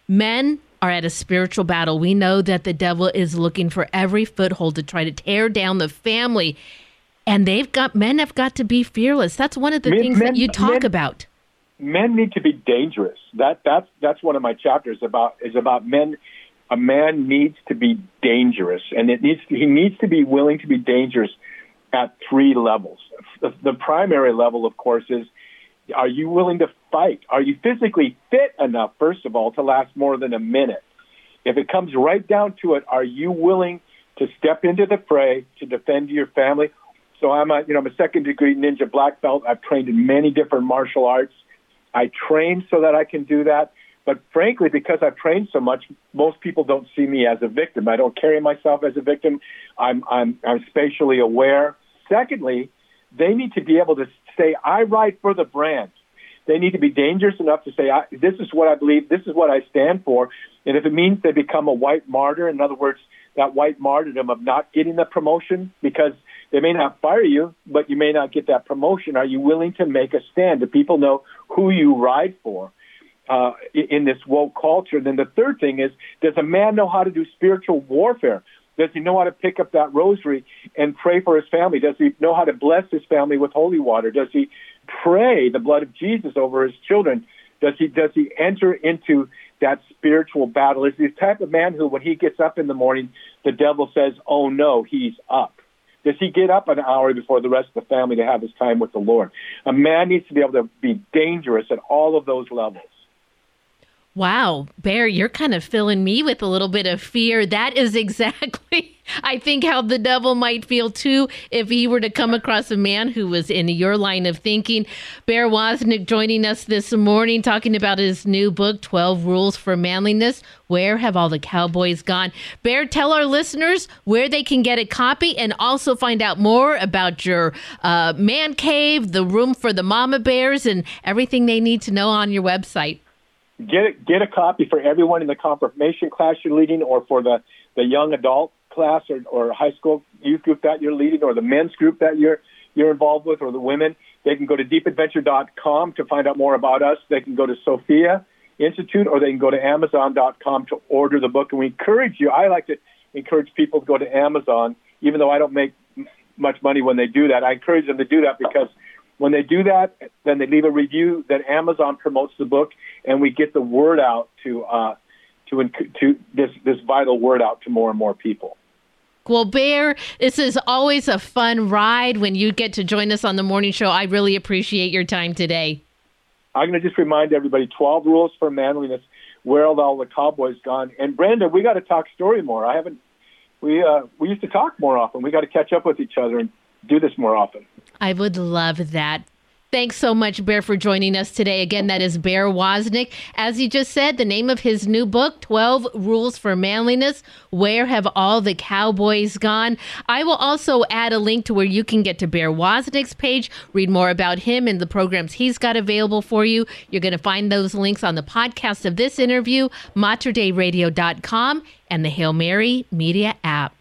Men are at a spiritual battle. We know that the devil is looking for every foothold to try to tear down the family and they've got men have got to be fearless. That's one of the men, things men, that you talk men, about men need to be dangerous. That that's that's one of my chapters about is about men. A man needs to be dangerous, and it needs to, he needs to be willing to be dangerous at three levels. The, the primary level, of course, is are you willing to fight? Are you physically fit enough, first of all, to last more than a minute? If it comes right down to it, are you willing to step into the fray to defend your family? So I'm a, you know, I'm a second degree ninja black belt. I've trained in many different martial arts. I train so that I can do that. But frankly, because I've trained so much, most people don't see me as a victim. I don't carry myself as a victim. I'm, I'm, I'm spatially aware. Secondly, they need to be able to say, I ride for the brand. They need to be dangerous enough to say, I, this is what I believe, this is what I stand for. And if it means they become a white martyr, in other words, that white martyrdom of not getting the promotion because they may not fire you, but you may not get that promotion. Are you willing to make a stand? Do people know who you ride for uh, in this woke culture? Then the third thing is, does a man know how to do spiritual warfare? Does he know how to pick up that rosary and pray for his family? Does he know how to bless his family with holy water? Does he pray the blood of Jesus over his children? Does he does he enter into that spiritual battle? Is he the type of man who, when he gets up in the morning, the devil says, "Oh no, he's up." Does he get up an hour before the rest of the family to have his time with the Lord? A man needs to be able to be dangerous at all of those levels. Wow, Bear, you're kind of filling me with a little bit of fear. That is [LAUGHS] exactly, I think, how the devil might feel too if he were to come across a man who was in your line of thinking. Bear Woznick joining us this morning talking about his new book, 12 Rules for Manliness. Where have all the cowboys gone? Bear, tell our listeners where they can get a copy and also find out more about your uh, man cave, the room for the mama bears, and everything they need to know on your website get a, get a copy for everyone in the confirmation class you're leading, or for the the young adult class, or, or high school youth group that you're leading, or the men's group that you're you're involved with, or the women. They can go to deepadventure.com to find out more about us. They can go to Sophia Institute, or they can go to Amazon.com to order the book. And we encourage you. I like to encourage people to go to Amazon, even though I don't make much money when they do that. I encourage them to do that because when they do that, then they leave a review. Then Amazon promotes the book, and we get the word out to uh, to to this this vital word out to more and more people. Well, Bear, this is always a fun ride when you get to join us on the morning show. I really appreciate your time today. I'm going to just remind everybody 12 rules for manliness. Where have all the cowboys gone? And Brenda, we got to talk story more. I haven't. We uh, we used to talk more often. We got to catch up with each other and do this more often. I would love that. Thanks so much, Bear, for joining us today. Again, that is Bear Woznick. As he just said, the name of his new book, 12 Rules for Manliness Where Have All the Cowboys Gone? I will also add a link to where you can get to Bear Woznick's page, read more about him and the programs he's got available for you. You're going to find those links on the podcast of this interview, materdeiradio.com, and the Hail Mary Media app.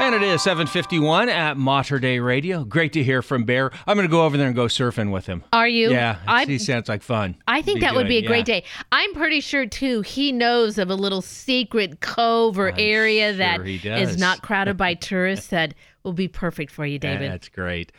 And it is 751 at Mater Dei Radio. Great to hear from Bear. I'm going to go over there and go surfing with him. Are you? Yeah, I, he sounds like fun. I think that would be a great yeah. day. I'm pretty sure, too, he knows of a little secret cove or area that he is not crowded by [LAUGHS] tourists that will be perfect for you, David. That's great.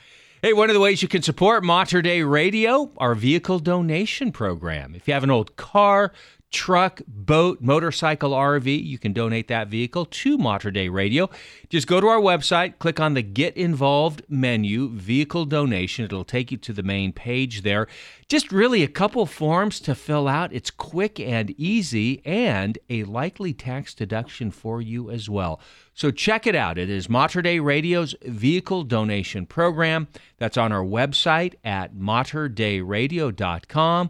Hey, one of the ways you can support Mater Dei Radio, our vehicle donation program. If you have an old car, truck, boat, motorcycle, RV, you can donate that vehicle to Mater Dei Radio. Just go to our website, click on the Get Involved menu, Vehicle Donation. It'll take you to the main page there. Just really a couple forms to fill out. It's quick and easy and a likely tax deduction for you as well. So check it out. It is Mater Dei Radio's vehicle donation program. That's on our website at materdeiradio.com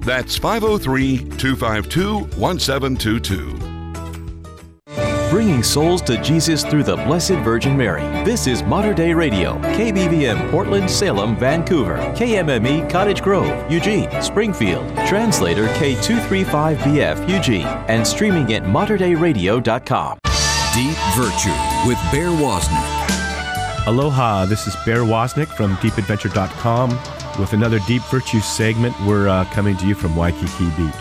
That's 503 252 1722. Bringing souls to Jesus through the Blessed Virgin Mary. This is Mater Dei Radio, KBVM Portland, Salem, Vancouver, KMME Cottage Grove, Eugene, Springfield, translator K235BF Eugene, and streaming at materdeiradio.com. Deep Virtue with Bear Woznick. Aloha, this is Bear Woznick from deepadventure.com with another Deep Virtue segment. We're uh, coming to you from Waikiki Beach.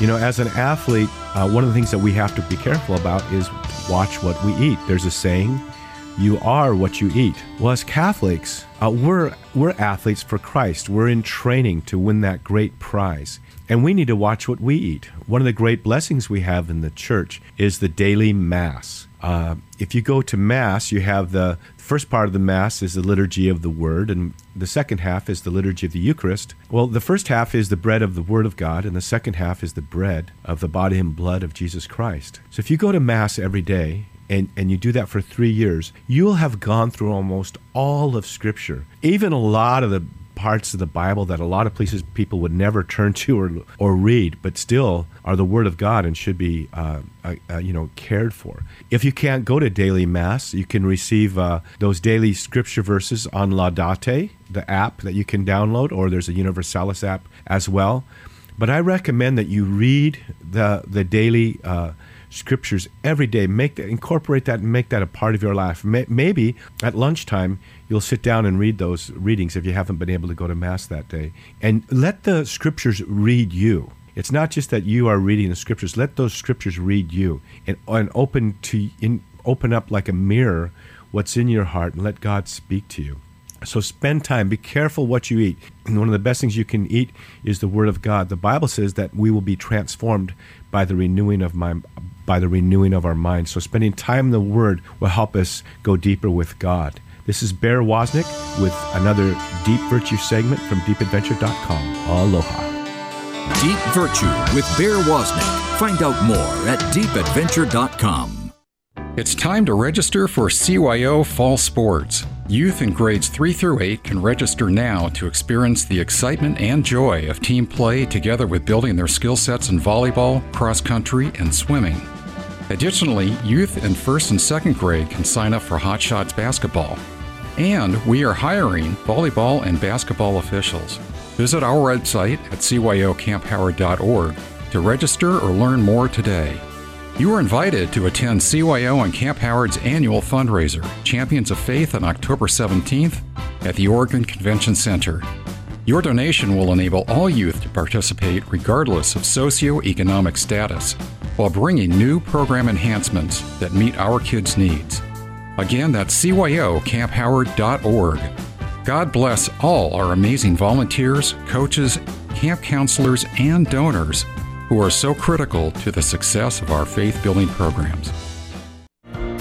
You know, as an athlete, uh, one of the things that we have to be careful about is watch what we eat. There's a saying, you are what you eat. Well, as Catholics, uh, we're, we're athletes for Christ. We're in training to win that great prize. And we need to watch what we eat. One of the great blessings we have in the church is the daily Mass. Uh, if you go to Mass, you have the first part of the Mass is the liturgy of the Word, and the second half is the liturgy of the Eucharist. Well, the first half is the bread of the Word of God, and the second half is the bread of the body and blood of Jesus Christ. So if you go to Mass every day, and, and you do that for three years, you'll have gone through almost all of Scripture, even a lot of the parts of the Bible that a lot of places people would never turn to or, or read, but still are the Word of God and should be, uh, uh, uh, you know, cared for. If you can't go to daily Mass, you can receive uh, those daily Scripture verses on Laudate, the app that you can download, or there's a Universalis app as well. But I recommend that you read the the daily uh, scriptures every day. Make that, incorporate that, and make that a part of your life. Maybe at lunchtime you'll sit down and read those readings if you haven't been able to go to mass that day, and let the scriptures read you. It's not just that you are reading the scriptures. Let those scriptures read you and, and open to in, open up like a mirror what's in your heart and let God speak to you. So spend time. Be careful what you eat. And one of the best things you can eat is the Word of God. The Bible says that we will be transformed by the renewing of my by the renewing of our minds. So spending time in the Word will help us go deeper with God. This is Bear Woznick with another Deep Virtue segment from deepadventure.com. Aloha. Deep Virtue with Bear Woznick. Find out more at deepadventure.com. It's time to register for CYO Fall Sports. Youth in grades 3 through 8 can register now to experience the excitement and joy of team play together with building their skill sets in volleyball, cross country, and swimming. Additionally, youth in first and second grade can sign up for Hot Shots basketball. And we are hiring volleyball and basketball officials. Visit our website at cyoCampHoward.org to register or learn more today. You are invited to attend CYO and Camp Howard's annual fundraiser, Champions of Faith, on October 17th at the Oregon Convention Center. Your donation will enable all youth to participate regardless of socioeconomic status while bringing new program enhancements that meet our kids' needs. Again, that's CYOCampHoward.org. God bless all our amazing volunteers, coaches, camp counselors, and donors who are so critical to the success of our faith building programs.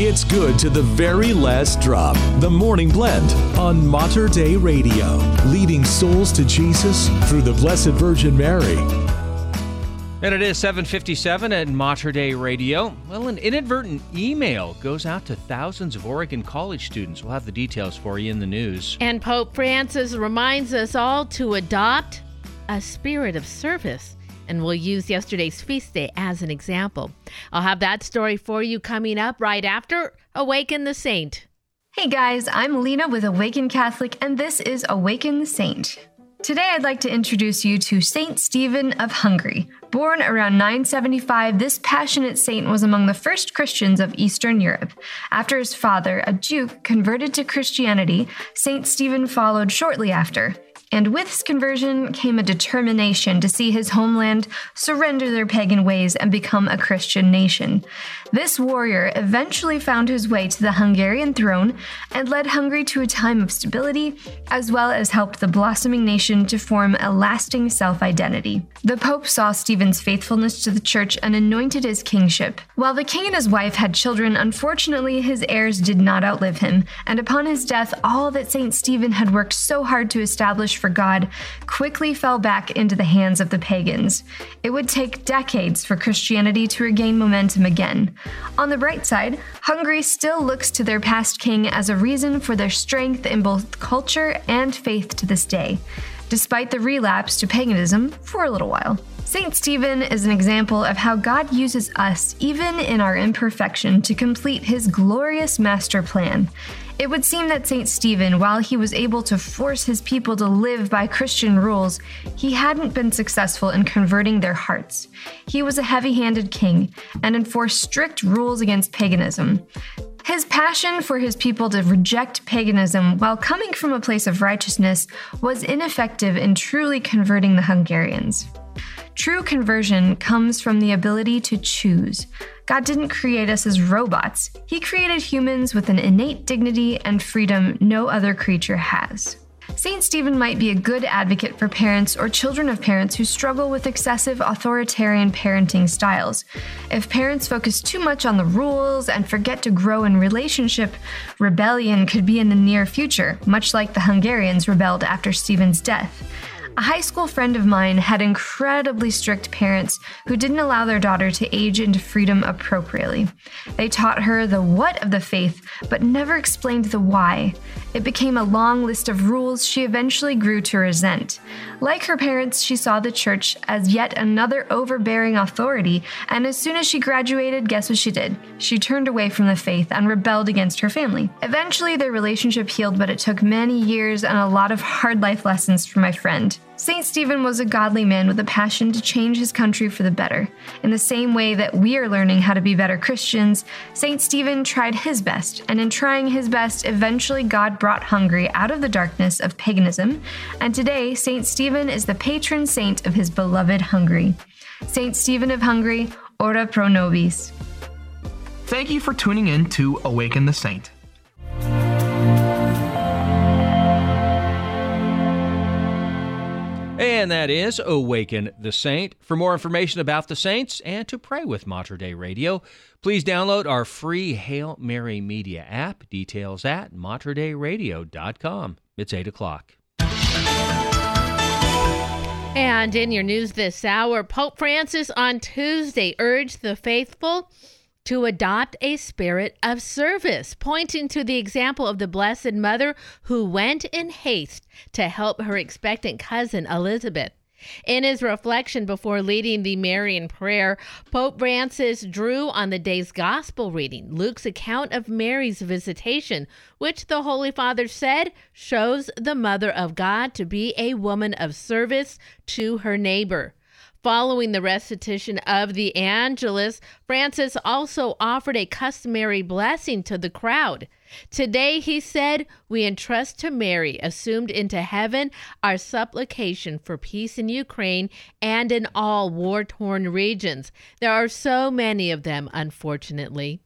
It's good to the very last drop. The Morning Blend on Mater Dei Radio, leading souls to Jesus through the Blessed Virgin Mary. And it is 757 at Mater Dei Radio. Well, an inadvertent email goes out to thousands of Oregon college students. We'll have the details for you in the news. And Pope Francis reminds us all to adopt a spirit of service. And we'll use yesterday's feast day as an example. I'll have that story for you coming up right after Awaken the Saint. Hey guys, I'm Lena with Awaken Catholic, and this is Awaken the Saint. Today, I'd like to introduce you to Saint Stephen of Hungary. Born around 975, this passionate saint was among the first Christians of Eastern Europe. After his father, a Duke, converted to Christianity, Saint Stephen followed shortly after. And with his conversion came a determination to see his homeland surrender their pagan ways and become a Christian nation. This warrior eventually found his way to the Hungarian throne and led Hungary to a time of stability, as well as helped the blossoming nation to form a lasting self identity. The Pope saw Stephen's faithfulness to the church and anointed his kingship. While the king and his wife had children, unfortunately, his heirs did not outlive him, and upon his death, all that St. Stephen had worked so hard to establish for God quickly fell back into the hands of the pagans. It would take decades for Christianity to regain momentum again. On the bright side, Hungary still looks to their past king as a reason for their strength in both culture and faith to this day, despite the relapse to paganism for a little while. St. Stephen is an example of how God uses us, even in our imperfection, to complete his glorious master plan. It would seem that St. Stephen, while he was able to force his people to live by Christian rules, he hadn't been successful in converting their hearts. He was a heavy handed king and enforced strict rules against paganism. His passion for his people to reject paganism while coming from a place of righteousness was ineffective in truly converting the Hungarians. True conversion comes from the ability to choose. God didn't create us as robots, He created humans with an innate dignity and freedom no other creature has. St. Stephen might be a good advocate for parents or children of parents who struggle with excessive authoritarian parenting styles. If parents focus too much on the rules and forget to grow in relationship, rebellion could be in the near future, much like the Hungarians rebelled after Stephen's death. A high school friend of mine had incredibly strict parents who didn't allow their daughter to age into freedom appropriately. They taught her the what of the faith, but never explained the why. It became a long list of rules she eventually grew to resent. Like her parents, she saw the church as yet another overbearing authority, and as soon as she graduated, guess what she did? She turned away from the faith and rebelled against her family. Eventually, their relationship healed, but it took many years and a lot of hard life lessons for my friend. St. Stephen was a godly man with a passion to change his country for the better. In the same way that we are learning how to be better Christians, St. Stephen tried his best, and in trying his best, eventually God brought Hungary out of the darkness of paganism, and today St. Stephen is the patron saint of his beloved Hungary. St. Stephen of Hungary, ora pro nobis. Thank you for tuning in to Awaken the Saint. And that is Awaken the Saint. For more information about the saints and to pray with Mater Dei Radio, please download our free Hail Mary Media app. Details at materdeiradio.com. It's 8 o'clock. And in your news this hour, Pope Francis on Tuesday urged the faithful to adopt a spirit of service, pointing to the example of the Blessed Mother who went in haste to help her expectant cousin Elizabeth. In his reflection before leading the Marian prayer, Pope Francis drew on the day's gospel reading, Luke's account of Mary's visitation, which the Holy Father said shows the Mother of God to be a woman of service to her neighbor. Following the recitation of the Angelus, Francis also offered a customary blessing to the crowd. Today, he said, we entrust to Mary, assumed into heaven, our supplication for peace in Ukraine and in all war torn regions. There are so many of them, unfortunately.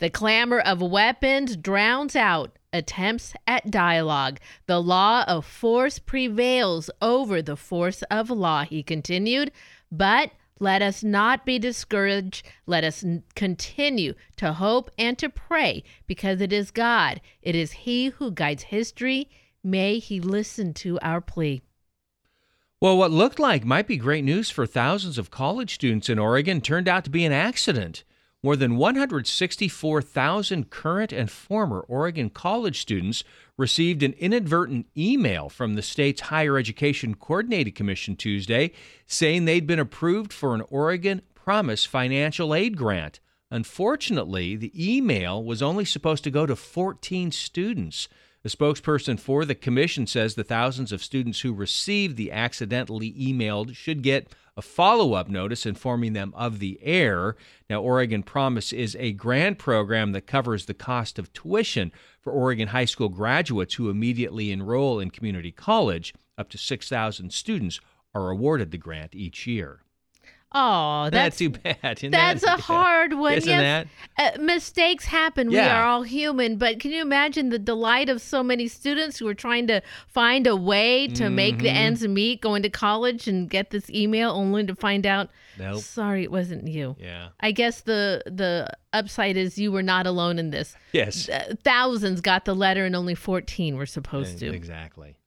The clamor of weapons drowns out attempts at dialogue. The law of force prevails over the force of law, he continued. But let us not be discouraged. Let us continue to hope and to pray because it is God. It is He who guides history. May He listen to our plea. Well, what looked like might be great news for thousands of college students in Oregon turned out to be an accident. More than 164,000 current and former Oregon college students received an inadvertent email from the state's Higher Education Coordinating Commission Tuesday saying they'd been approved for an Oregon Promise financial aid grant. Unfortunately, the email was only supposed to go to 14 students. A spokesperson for the commission says the thousands of students who received the accidentally emailed should get a follow up notice informing them of the error. Now, Oregon Promise is a grant program that covers the cost of tuition for Oregon high school graduates who immediately enroll in community college. Up to 6,000 students are awarded the grant each year. Oh, that's too bad. Isn't that's that, a hard one. Isn't yes, uh, mistakes happen. We are all human, but can you imagine the delight of so many students who are trying to find a way to make the Mhm. ends meet, going to college and get this email, only to find out, Nope. sorry, it wasn't you. Yeah. I guess the the upside is you were not alone in this. Yes. Thousands got the letter, and only fourteen were supposed to. Exactly.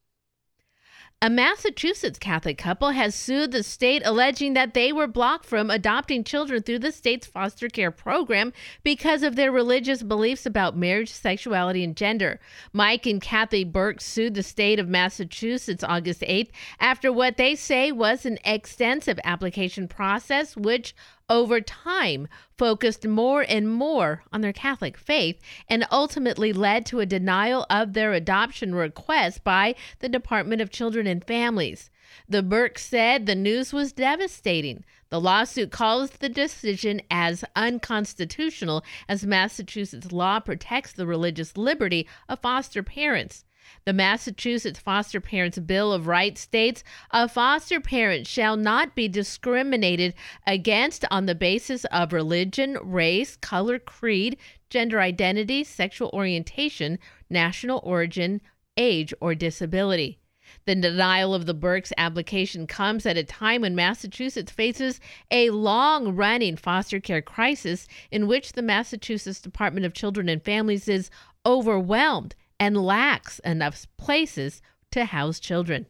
A Massachusetts Catholic couple has sued the state alleging that they were blocked from adopting children through the state's foster care program because of their religious beliefs about marriage, sexuality, and gender. Mike and Kathy Burke sued the state of Massachusetts August 8th after what they say was an extensive application process, which over time focused more and more on their Catholic faith and ultimately led to a denial of their adoption request by the Department of Children and Families. The Burke said the news was devastating. The lawsuit calls the decision as unconstitutional as Massachusetts law protects the religious liberty of foster parents. The Massachusetts Foster Parents Bill of Rights states a foster parent shall not be discriminated against on the basis of religion, race, color, creed, gender identity, sexual orientation, national origin, age, or disability. The denial of the Burke's application comes at a time when Massachusetts faces a long running foster care crisis in which the Massachusetts Department of Children and Families is overwhelmed and lacks enough places to house children.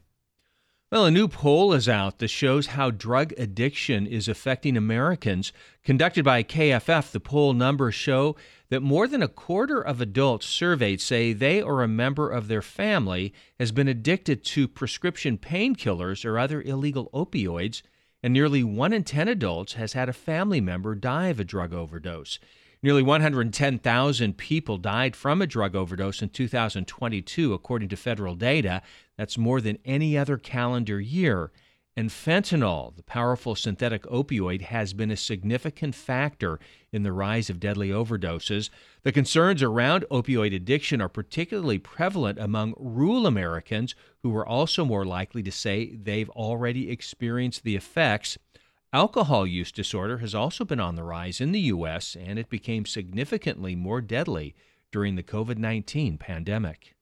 Well, a new poll is out that shows how drug addiction is affecting Americans. Conducted by KFF, the poll numbers show that more than a quarter of adults surveyed say they or a member of their family has been addicted to prescription painkillers or other illegal opioids, and nearly one in 10 adults has had a family member die of a drug overdose. Nearly 110,000 people died from a drug overdose in 2022, according to federal data. That's more than any other calendar year. And fentanyl, the powerful synthetic opioid, has been a significant factor in the rise of deadly overdoses. The concerns around opioid addiction are particularly prevalent among rural Americans who are also more likely to say they've already experienced the effects. Alcohol use disorder has also been on the rise in the U.S., and it became significantly more deadly during the COVID 19 pandemic.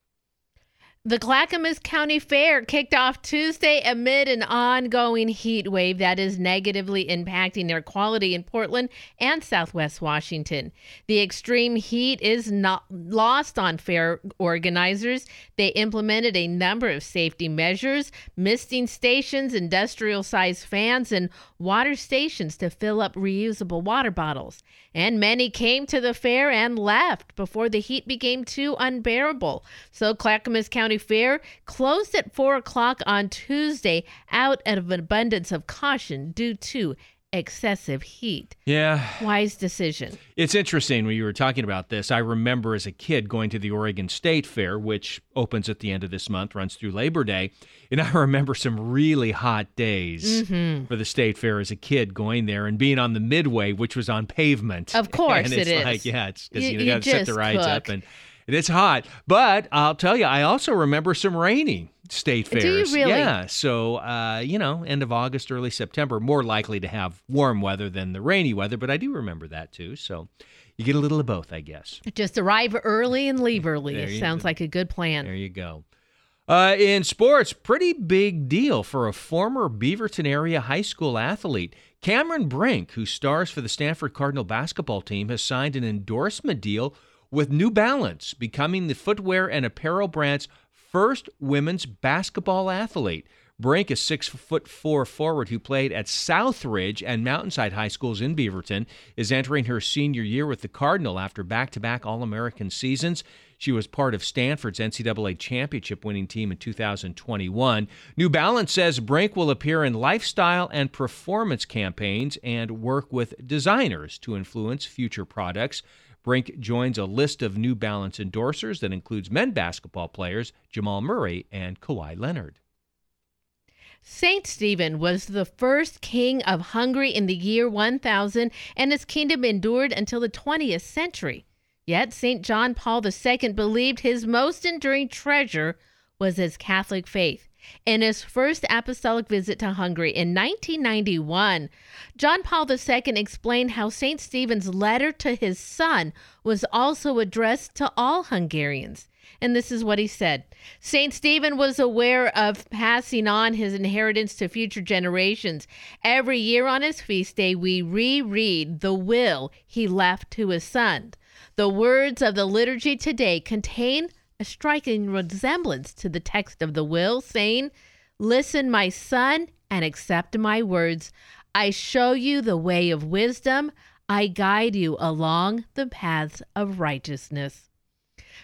The Clackamas County Fair kicked off Tuesday amid an ongoing heat wave that is negatively impacting air quality in Portland and Southwest Washington. The extreme heat is not lost on fair organizers. They implemented a number of safety measures, misting stations, industrial sized fans, and water stations to fill up reusable water bottles. And many came to the fair and left before the heat became too unbearable. So Clackamas County Fair closed at 4 o'clock on Tuesday out of an abundance of caution due to excessive heat. Yeah. Wise decision. It's interesting when you were talking about this. I remember as a kid going to the Oregon State Fair, which opens at the end of this month, runs through Labor Day. And [LAUGHS] I remember some really hot days Mhm. for the State Fair as a kid going there and being on the midway, which was on pavement. Of course [LAUGHS] and it it's is. like, yeah, it's because You- you, know, you got to set the rides up and, and it's hot. But I'll tell you, I also remember some rainy state fairs. Do you really? Yeah. So, uh, you know, end of August, early September, more likely to have warm weather than the rainy weather. But I do remember that too. So you get a little of both, I guess. Just arrive early and leave [LAUGHS] early. There It sounds go. like a good plan. There you go. Uh, in sports, pretty big deal for a former Beaverton area high school athlete. Cameron Brink, who stars for the Stanford Cardinal basketball team, has signed an endorsement deal with New Balance, becoming the footwear and apparel brand's first women's basketball athlete. Brink, a six foot four forward who played at Southridge and Mountainside High Schools in Beaverton, is entering her senior year with the Cardinal after back to back All American seasons. She was part of Stanford's NCAA championship winning team in 2021. New Balance says Brink will appear in lifestyle and performance campaigns and work with designers to influence future products. Brink joins a list of New Balance endorsers that includes men basketball players Jamal Murray and Kawhi Leonard. Saint Stephen was the first king of Hungary in the year 1000, and his kingdom endured until the 20th century. Yet St. John Paul II believed his most enduring treasure was his Catholic faith. In his first apostolic visit to Hungary in 1991, John Paul II explained how St. Stephen's letter to his son was also addressed to all Hungarians. And this is what he said St. Stephen was aware of passing on his inheritance to future generations. Every year on his feast day, we reread the will he left to his son. The words of the liturgy today contain a striking resemblance to the text of the will, saying, Listen, my son, and accept my words. I show you the way of wisdom. I guide you along the paths of righteousness.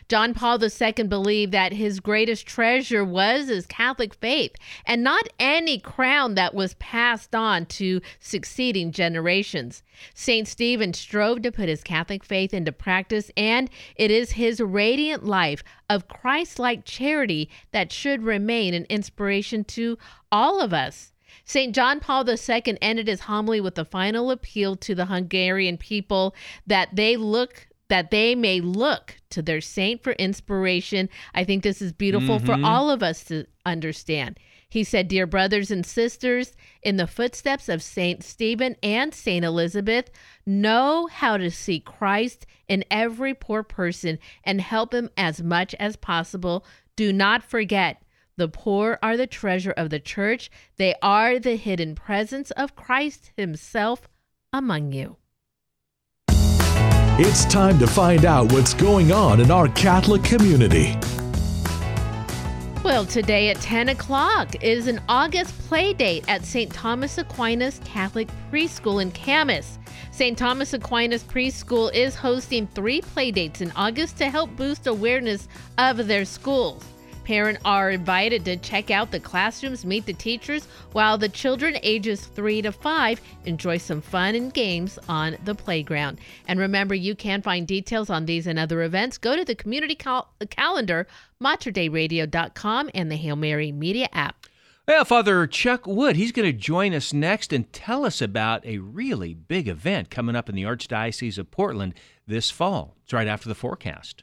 John Paul II believed that his greatest treasure was his Catholic faith and not any crown that was passed on to succeeding generations. St. Stephen strove to put his Catholic faith into practice, and it is his radiant life of Christ like charity that should remain an inspiration to all of us. St. John Paul II ended his homily with a final appeal to the Hungarian people that they look that they may look to their saint for inspiration. I think this is beautiful for Mhm. all of us to understand. He said, Dear brothers and sisters, in the footsteps of Saint Stephen and Saint Elizabeth, know how to see Christ in every poor person and help him as much as possible. Do not forget, the poor are the treasure of the church, they are the hidden presence of Christ himself among you. It's time to find out what's going on in our Catholic community. Well, today at 10 o'clock is an August play date at St. Thomas Aquinas Catholic Preschool in Camas. St. Thomas Aquinas Preschool is hosting three play dates in August to help boost awareness of their schools. Parents are invited to check out the classrooms, meet the teachers, while the children ages 3 to 5 enjoy some fun and games on the playground. And remember, you can find details on these and other events. Go to the community cal- calendar, materdeiradio.com, and the Hail Mary Media app. Well, Father Chuck Wood, he's going to join us next and tell us about a really big event coming up in the Archdiocese of Portland this fall. It's right after the forecast.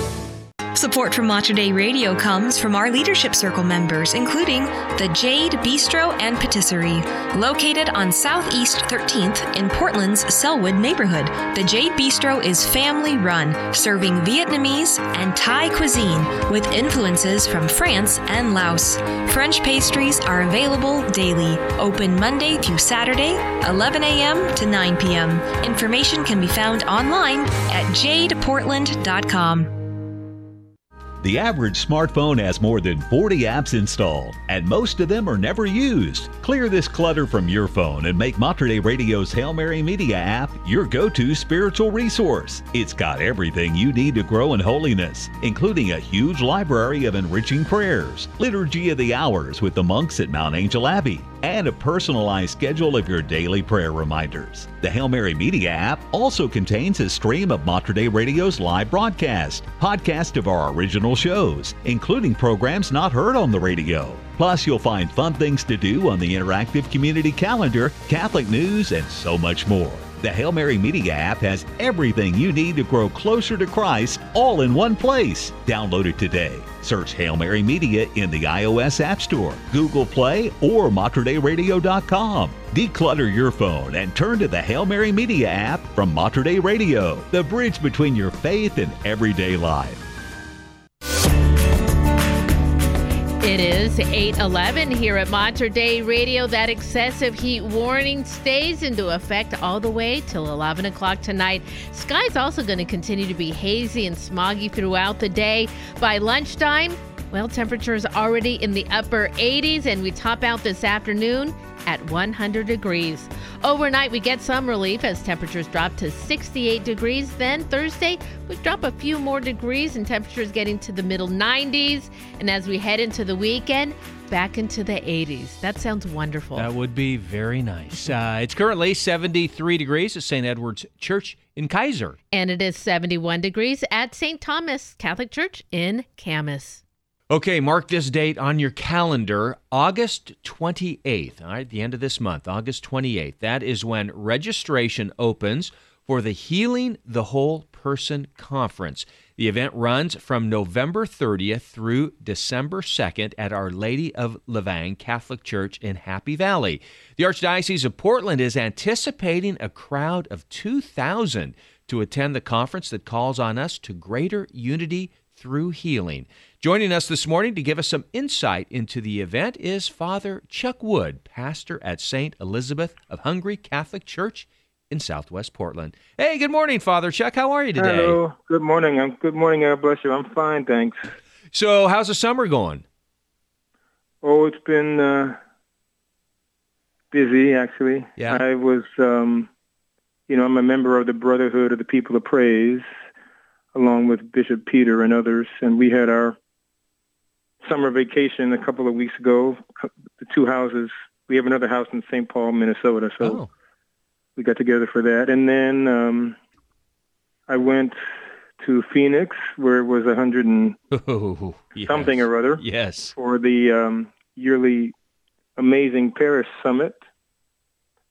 Support for Mater Dei Radio comes from our Leadership Circle members, including the Jade Bistro and Patisserie, located on Southeast 13th in Portland's Sellwood neighborhood. The Jade Bistro is family run, serving Vietnamese and Thai cuisine with influences from France and Laos. French pastries are available daily, open Monday through Saturday, 11 a.m. to 9 p.m. Information can be found online at jadeportland.com. The average smartphone has more than 40 apps installed, and most of them are never used. Clear this clutter from your phone and make Mater Dei Radio's Hail Mary Media app your go to spiritual resource. It's got everything you need to grow in holiness, including a huge library of enriching prayers, Liturgy of the Hours with the monks at Mount Angel Abbey, and a personalized schedule of your daily prayer reminders. The Hail Mary Media app also contains a stream of Mater Dei Radio's live broadcast, podcast of our original shows, including programs not heard on the radio. Plus, you'll find fun things to do on the interactive community calendar, Catholic news, and so much more. The Hail Mary Media app has everything you need to grow closer to Christ all in one place. Download it today. Search Hail Mary Media in the iOS App Store, Google Play, or MaterDeiRadio.com. Declutter your phone and turn to the Hail Mary Media app from Mater Radio, the bridge between your faith and everyday life. It is 8:11 here at Mater Dei Radio. That excessive heat warning stays into effect all the way till 11 o'clock tonight. Sky's also going to continue to be hazy and smoggy throughout the day. By lunchtime, well, temperatures already in the upper 80s, and we top out this afternoon at 100 degrees. Overnight, we get some relief as temperatures drop to 68 degrees. Then Thursday, we drop a few more degrees and temperatures getting to the middle 90s. And as we head into the weekend, back into the 80s. That sounds wonderful. That would be very nice. Uh, it's currently 73 degrees at St. Edward's Church in Keizer. And it is 71 degrees at St. Thomas Catholic Church in Camas. Okay, mark this date on your calendar, August 28th, all right, the end of this month, August 28th. That is when registration opens for the Healing the Whole Person Conference. The event runs from November 30th through December 2nd at Our Lady of Lavang Catholic Church in Happy Valley. The Archdiocese of Portland is anticipating a crowd of 2,000 to attend the conference that calls on us to greater unity through healing. Joining us this morning to give us some insight into the event is Father Chuck Wood, pastor at St. Elizabeth of Hungary Catholic Church in Southwest Portland. Hey, good morning, Father Chuck. How are you today? Hello. Good morning. I'm good morning. God bless you. I'm fine, thanks. So, how's the summer going? Oh, it's been uh, busy actually. Yeah. I was, um, you know, I'm a member of the Brotherhood of the People of Praise, along with Bishop Peter and others, and we had our summer vacation a couple of weeks ago. The two houses. We have another house in St. Paul, Minnesota, so Oh. we got together for that. And then um, I went to Phoenix, where it was a hundred and [LAUGHS] Oh, yes. something or other Yes. for the um, yearly Amazing Parish Summit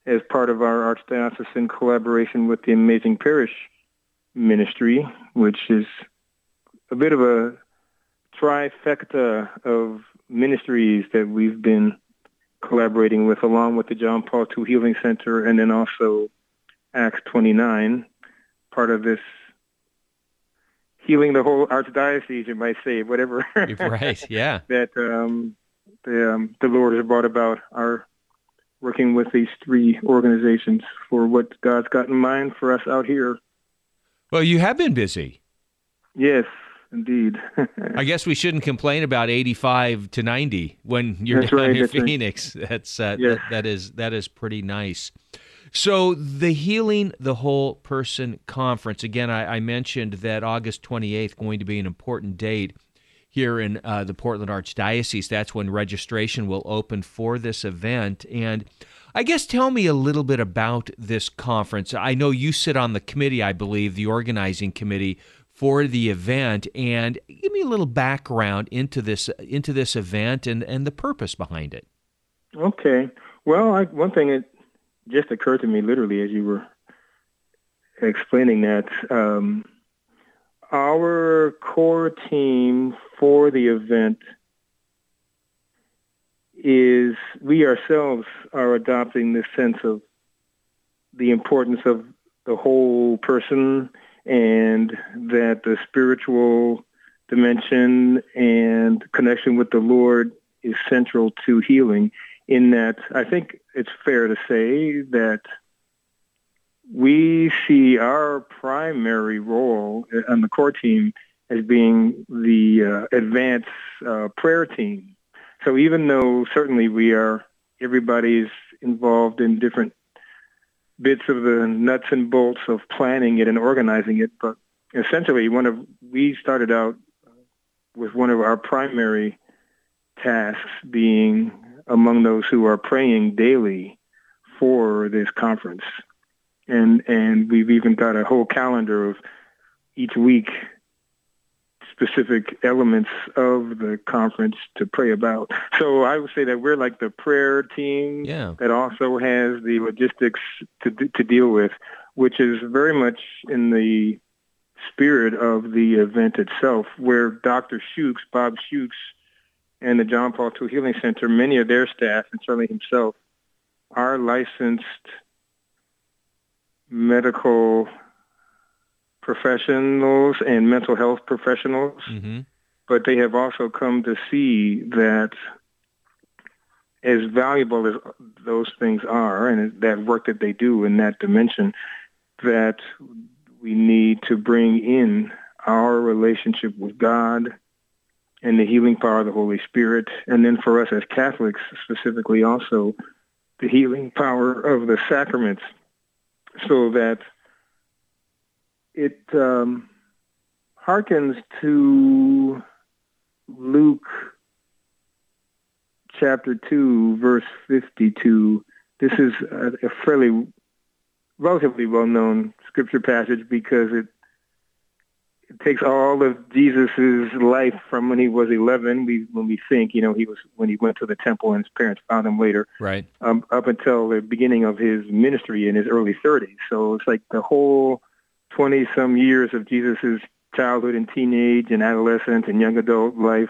as part of our archdiocese in collaboration with the Amazing Parish Ministry, which is a bit of a trifecta of ministries that we've been collaborating with, along with the John Paul II Healing Center, and then also Acts 29, part of this healing the whole archdiocese, you might say, whatever. [LAUGHS] right. Yeah. that um, the um, the Lord has brought about our working with these three organizations for what God's got in mind for us out here. Well, you have been busy. Yes, indeed. [LAUGHS] I guess we shouldn't complain about 85 to 90 when you're That's down right, in that's right. Phoenix. [LAUGHS] That's uh, Yes. that, that is that is pretty nice. So the Healing the Whole Person Conference. Again, I, I mentioned that August 28th going to be an important date here in uh, the Portland Archdiocese. That's when registration will open for this event. And I guess tell me a little bit about this conference. I know you sit on the committee, I believe, the organizing committee for the event, and give me a little background into this into this event and, and the purpose behind it. Okay. Well, I, one thing that just occurred to me literally as you were explaining that um, our core team for the event is we ourselves are adopting this sense of the importance of the whole person and that the spiritual dimension and connection with the Lord is central to healing in that I think it's fair to say that we see our primary role on the core team as being the uh, advanced uh, prayer team. So even though certainly we are, everybody's involved in different bits of the nuts and bolts of planning it and organizing it, but essentially one of, we started out with one of our primary tasks being among those who are praying daily for this conference. And and we've even got a whole calendar of each week specific elements of the conference to pray about. So I would say that we're like the prayer team Yeah. that also has the logistics to to deal with, which is very much in the spirit of the event itself, where Dr. Schuchts, Bob Schuchts, and the John Paul II Healing Center, many of their staff, and certainly himself, are licensed medical professionals and mental health professionals, Mm-hmm. but they have also come to see that as valuable as those things are and that work that they do in that dimension, that we need to bring in our relationship with God and the healing power of the Holy Spirit. And then for us as Catholics specifically also, the healing power of the sacraments so that it um, harkens to Luke chapter 2, verse 52. This is a, a fairly, relatively well-known scripture passage because it it takes all of Jesus's life from when he was 11. We when we think, you know, he was when he went to the temple and his parents found him later, Right. um, up until the beginning of his ministry in his early 30s. So it's like the whole 20 some years of Jesus's childhood and teenage and adolescent and young adult life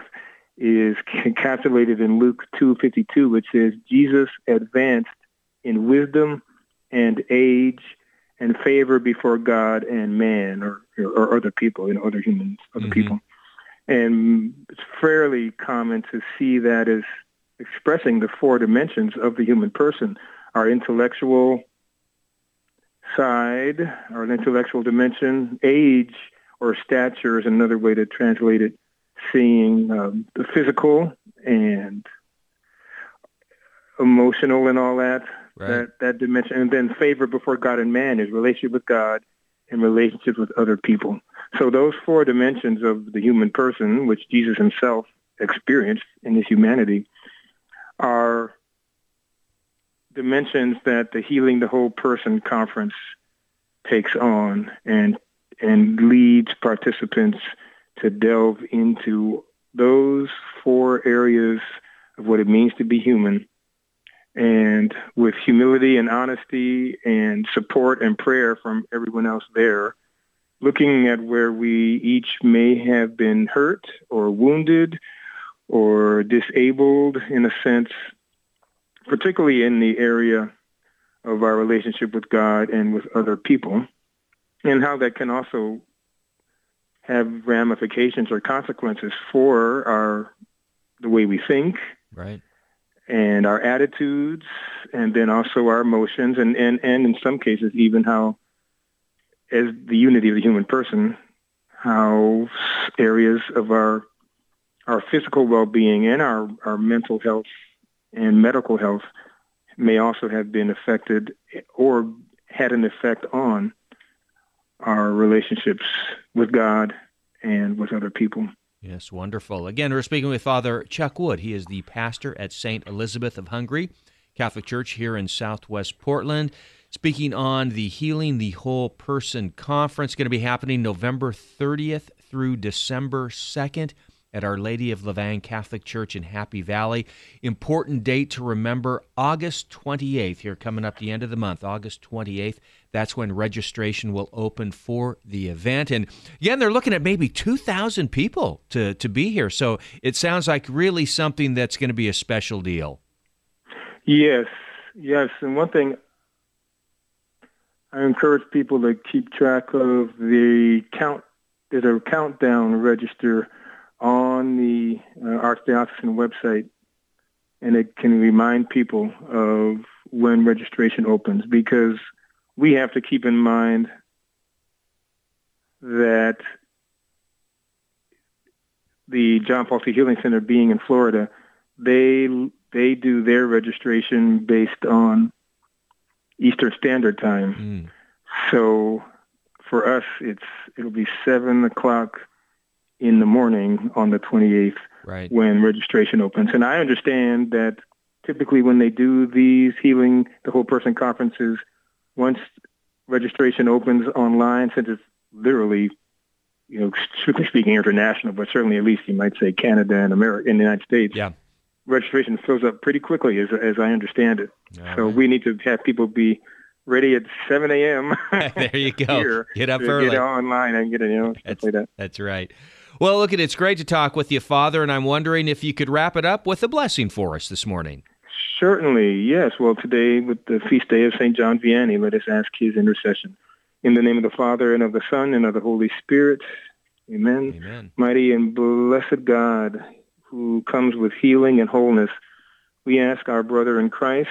is [LAUGHS] encapsulated in Luke 2:52, which says Jesus advanced in wisdom and age and favor before God and man, or or other people, you know, other humans, other mm-hmm. people. And it's fairly common to see that as expressing the four dimensions of the human person: our intellectual side, our intellectual dimension, age or stature is another way to translate it. Seeing um, the physical and emotional and all that, Right. that that dimension, and then favor before God and man is relationship with God and relationships with other people. So those four dimensions of the human person, which Jesus himself experienced in his humanity, are dimensions that the Healing the Whole Person conference takes on and and leads participants to delve into those four areas of what it means to be human. And with humility and honesty and support and prayer from everyone else there, looking at where we each may have been hurt or wounded or disabled in a sense, particularly in the area of our relationship with God and with other people, and how that can also have ramifications or consequences for our the way we think, right, and our attitudes, and then also our emotions, and and and in some cases even how, as the unity of the human person, how areas of our our physical well-being and our our mental health and medical health may also have been affected or had an effect on our relationships with God and with other people. Yes, wonderful. Again, we're speaking with Father Chuck Wood. He is the pastor at St. Elizabeth of Hungary Catholic Church here in Southwest Portland. Speaking on the Healing the Whole Person Conference, going to be happening November 30th through December 2nd at Our Lady of Lavang Catholic Church in Happy Valley. Important date to remember August 28th, here coming up the end of the month, August 28th. That's when registration will open for the event. And again, they're looking at maybe 2,000 people to, to be here. So it sounds like really something that's going to be a special deal. Yes, yes. And one thing I encourage people to keep track of the count. There's a countdown register on the uh, Archdiocesan website, and it can remind people of when registration opens because we have to keep in mind that the John Paul II Healing Center being in Florida, they they do their registration based on Eastern Standard Time. Mm. So for us, it's it'll be seven o'clock in the morning on the 28th right. when registration opens. And I understand that typically when they do these healing the whole person conferences, once registration opens online, since it's literally, you know, strictly speaking international, but certainly at least you might say Canada and America in the United States. Yeah. Registration fills up pretty quickly, as as I understand it. All so right. we need to have people be ready at 7 a.m. [LAUGHS] there you [LAUGHS] go. Get up early. Get online and get it, you know, stuff like that. That's right. Well, look, at it's great to talk with you, Father, and I'm wondering if you could wrap it up with a blessing for us this morning. Certainly, yes. Well, today, with the feast day of St. John Vianney, let us ask his intercession. In the name of the Father, and of the Son, and of the Holy Spirit. Amen. Amen. Mighty and blessed God, who comes with healing and wholeness, we ask our brother in Christ,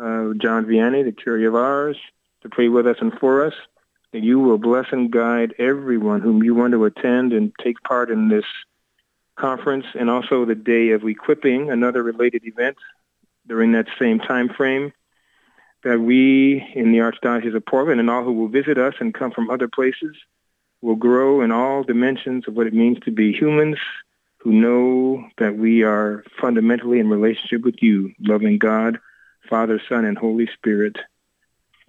uh, John Vianney, the curé of Ars, to pray with us and for us, you will bless and guide everyone whom you want to attend and take part in this conference and also the day of equipping, another related event during that same time frame, that we in the Archdiocese of Portland and all who will visit us and come from other places will grow in all dimensions of what it means to be humans who know that we are fundamentally in relationship with you, loving God, Father, Son, and Holy Spirit.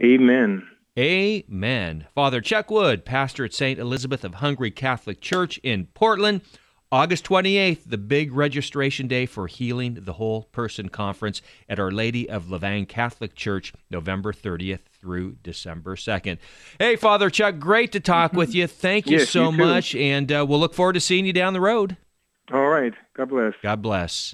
Amen. Amen. Father Chuck Wood, pastor at St. Elizabeth of Hungary Catholic Church in Portland. August 28th, the big registration day for Healing the Whole Person Conference at Our Lady of Lavang Catholic Church, November 30th through December 2nd. Hey, Father Chuck, great to talk with you. Thank you Yes, so you much, and uh, we'll look forward to seeing you down the road. All right. God bless. God bless.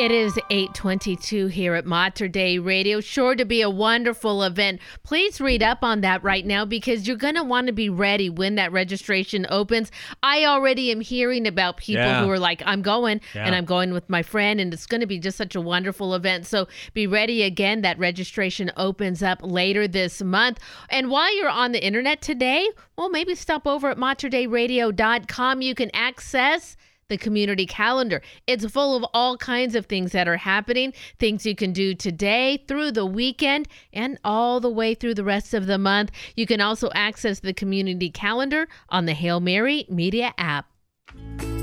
It is 822 here at Mater Dei Radio. Sure to be a wonderful event. Please read up on that right now because you're going to want to be ready when that registration opens. I already am hearing about people Yeah. who are like, I'm going Yeah. and I'm going with my friend, and it's going to be just such a wonderful event. So be ready again. That registration opens up later this month. And while you're on the internet today, well, maybe stop over at materdeiradio.com. You can access the community calendar. It's full of all kinds of things that are happening, things you can do today, through the weekend, and all the way through the rest of the month. You can also access the community calendar on the Hail Mary Media app.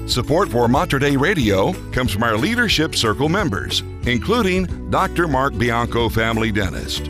Support for Mater Dei Radio comes from our Leadership Circle members, including Dr. Mark Bianco, family dentist.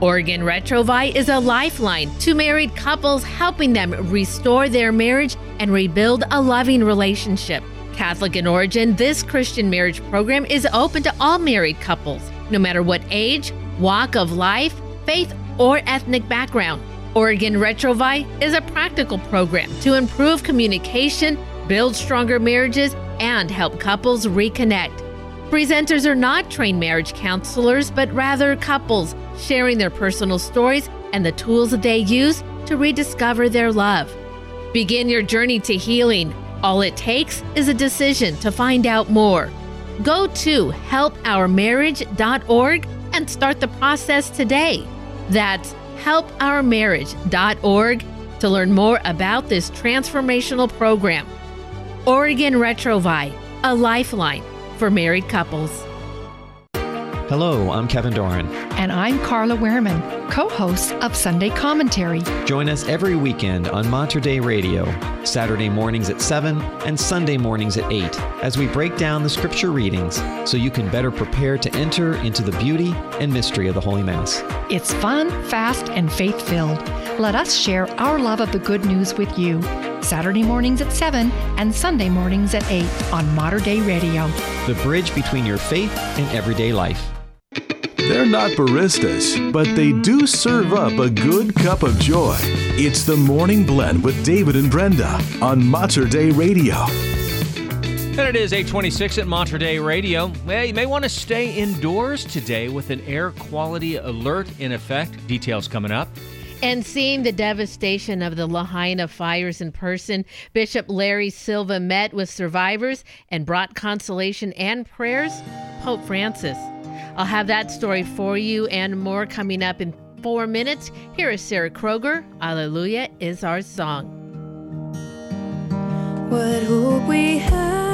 Oregon Retrouvaille is a lifeline to married couples, helping them restore their marriage and rebuild a loving relationship. Catholic in origin, this Christian marriage program is open to all married couples, no matter what age, walk of life, faith, or ethnic background. Oregon Retrouvaille is a practical program to improve communication, build stronger marriages, and help couples reconnect. Presenters are not trained marriage counselors, but rather couples sharing their personal stories and the tools that they use to rediscover their love. Begin your journey to healing. All it takes is a decision to find out more. Go to helpourmarriage.org and start the process today. That's helpourmarriage.org to learn more about this transformational program. Oregon Retrouvaille, a lifeline for married couples. Hello, I'm Kevin Doran. And I'm Carla Wehrman, co host of Sunday Commentary. Join us every weekend on Mater Dei Radio, Saturday mornings at 7 and Sunday mornings at 8, as we break down the scripture readings so you can better prepare to enter into the beauty and mystery of the Holy Mass. It's fun, fast, and faith filled. Let us share our love of the good news with you. Saturday mornings at 7 and Sunday mornings at 8 on Mater Dei Radio. The bridge between your faith and everyday life. They're not baristas, but they do serve up a good cup of joy. It's the Morning Blend with David and Brenda on Mater Dei Radio. And it is 826 at Mater Dei Radio. Well, you may want to stay indoors today with an air quality alert in effect. Details coming up. And seeing the devastation of the Lahaina fires in person, Bishop Larry Silva met with survivors and brought consolation and prayers. Pope Francis. I'll have that story for you and more coming up in four minutes. Here is Sarah Kroger. Alleluia is our song. What hope we have,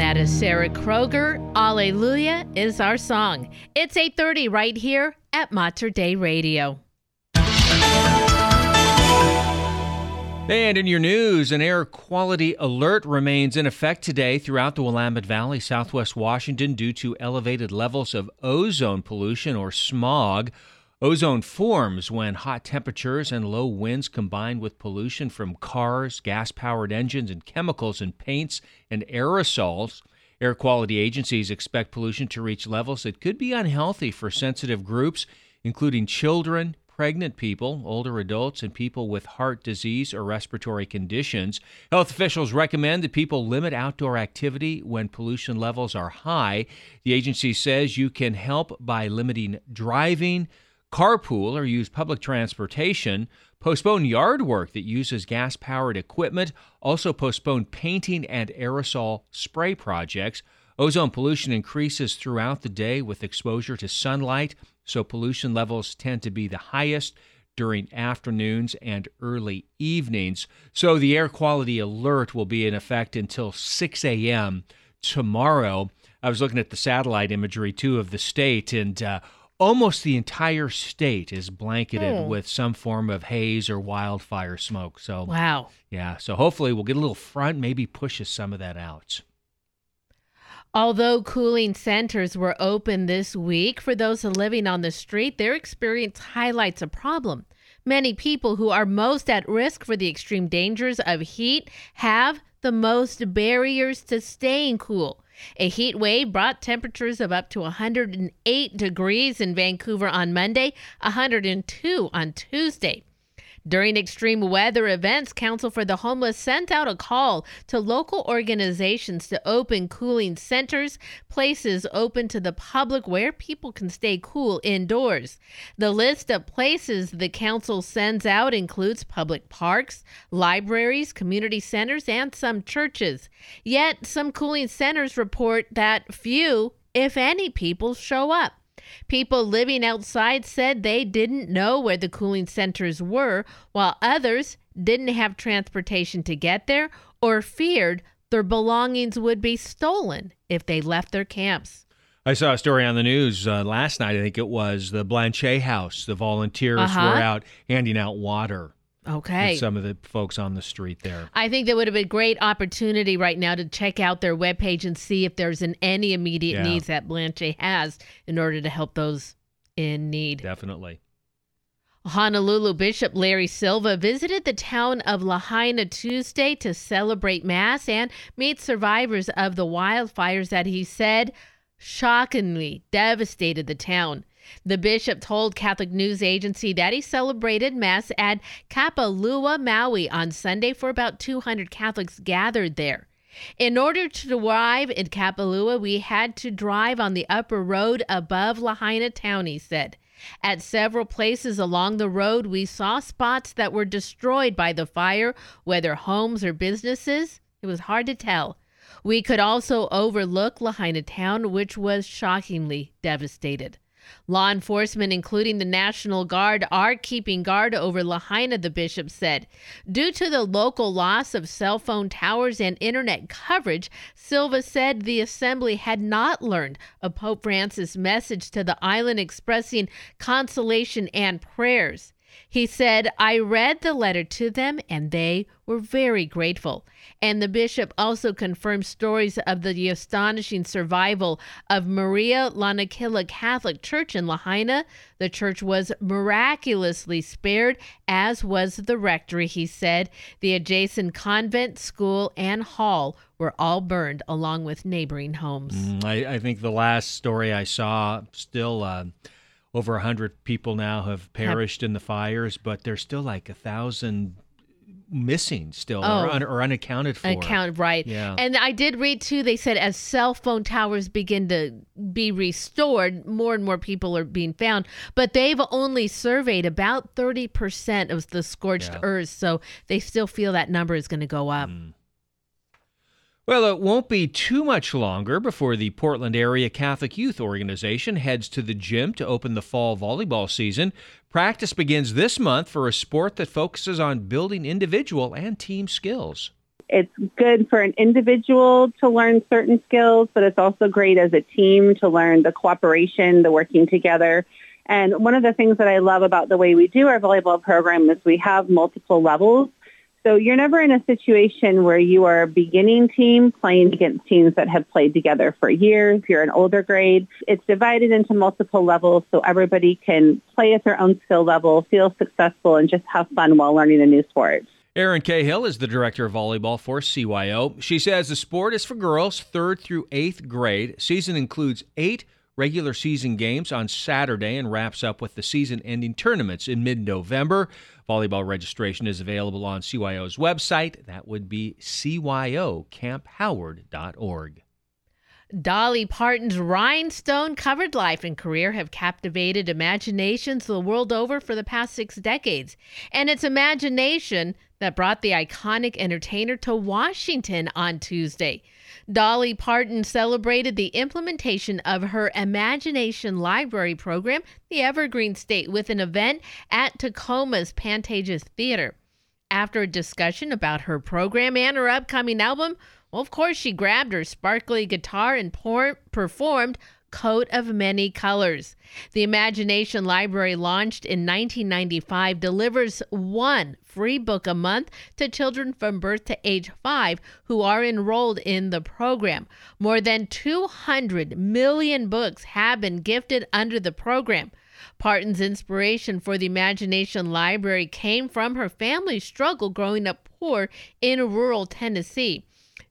That is Sarah Kroger. Alleluia is our song. It's 8:30 right here at Mater Dei Radio. And in your news, an air quality alert remains in effect today throughout the Willamette Valley, southwest Washington, due to elevated levels of ozone pollution or smog. Ozone forms when hot temperatures and low winds combine with pollution from cars, gas powered engines, and chemicals in paints and aerosols. Air quality agencies expect pollution to reach levels that could be unhealthy for sensitive groups, including children, pregnant people, older adults, and people with heart disease or respiratory conditions. Health officials recommend that people limit outdoor activity when pollution levels are high. The agency says you can help by limiting driving, carpool, or use public transportation. Postpone yard work that uses gas powered equipment. Also, postpone painting and aerosol spray projects. Ozone pollution increases throughout the day with exposure to sunlight, so pollution levels tend to be the highest during afternoons and early evenings. So the air quality alert will be in effect until 6 a.m. tomorrow. I was looking at the satellite imagery too of the state, and uh, almost the entire state is blanketed Hmm. with some form of haze or wildfire smoke. So Wow. yeah. So hopefully we'll get a little front, maybe pushes some of that out. Although cooling centers were open this week for those living on the street, their experience highlights a problem. Many people who are most at risk for the extreme dangers of heat have the most barriers to staying cool. A heat wave brought temperatures of up to 108 degrees in Vancouver on Monday, 102 on Tuesday. During extreme weather events, Council for the Homeless sent out a call to local organizations to open cooling centers, places open to the public where people can stay cool indoors. The list of places the council sends out includes public parks, libraries, community centers, and some churches. Yet, some cooling centers report that few, if any, people show up. People living outside said they didn't know where the cooling centers were, while others didn't have transportation to get there or feared their belongings would be stolen if they left their camps. I saw a story on the news uh, last night. I think it was the Blanchet House. The volunteers Uh-huh. were out handing out water. Okay. Some of the folks on the street there. I think that would have been a great opportunity right now to check out their webpage and see if there's an, any immediate Yeah. needs that Blanchet House in order to help those in need. Definitely. Honolulu Bishop Larry Silva visited the town of Lahaina Tuesday to celebrate Mass and meet survivors of the wildfires that he said shockingly devastated the town. The bishop told Catholic News Agency that he celebrated Mass at Kapalua, Maui on Sunday for about 200 Catholics gathered there. In order to arrive in Kapalua, we had to drive on the upper road above Lahaina town, he said. At several places along the road, we saw spots that were destroyed by the fire, whether homes or businesses. It was hard to tell. We could also overlook Lahaina town, which was shockingly devastated. Law enforcement, including the National Guard, are keeping guard over Lahaina, the bishop said. Due to the local loss of cell phone towers and internet coverage, Silva said the assembly had not learned of Pope Francis' message to the island expressing consolation and prayers. He said, I read the letter to them and they were very grateful. And the bishop also confirmed stories of the astonishing survival of Maria Lanakila Catholic Church in Lahaina. The church was miraculously spared, as was the rectory, he said. The adjacent convent, school, and hall were all burned along with neighboring homes. Mm, I, I think the last story I saw still uh, over a hundred people now have perished in the fires, but there's still like a thousand missing still Oh. or, un, or unaccounted for. Account right. Yeah. And I did read too, they said as cell phone towers begin to be restored, more and more people are being found. But they've only surveyed about 30% of the scorched Yeah. earth. So they still feel that number is going to go up. Mm. Well, it won't be too much longer before the Portland Area Catholic Youth Organization heads to the gym to open the fall volleyball season. Practice begins this month for a sport that focuses on building individual and team skills. It's good for an individual to learn certain skills, but it's also great as a team to learn the cooperation, the working together. And one of the things that I love about the way we do our volleyball program is we have multiple levels. So you're never in a situation where you are a beginning team playing against teams that have played together for years. You're an older grade. It's divided into multiple levels so everybody can play at their own skill level, feel successful, and just have fun while learning a new sport. Erin Cahill is the director of volleyball for CYO. She says the sport is for girls third through eighth grade. Season includes eight regular season games on Saturday and wraps up with the season ending tournaments in mid November. Volleyball registration is available on CYO's website. That would be cyoCampHoward.org. Dolly Parton's rhinestone covered life and career have captivated imaginations the world over for the past six decades. And it's imagination that brought the iconic entertainer to Washington on Tuesday. Dolly Parton celebrated the implementation of her Imagination Library program, the Evergreen State, with an event at Tacoma's Pantages Theater. After a discussion about her program and her upcoming album, well, of course, she grabbed her sparkly guitar and por- performed Coat of Many Colors. The Imagination Library, launched in 1995, delivers one free book a month to children from birth to age five who are enrolled in the program. More than 200 million books have been gifted under the program. Parton's inspiration for the Imagination Library came from her family's struggle growing up poor in rural Tennessee.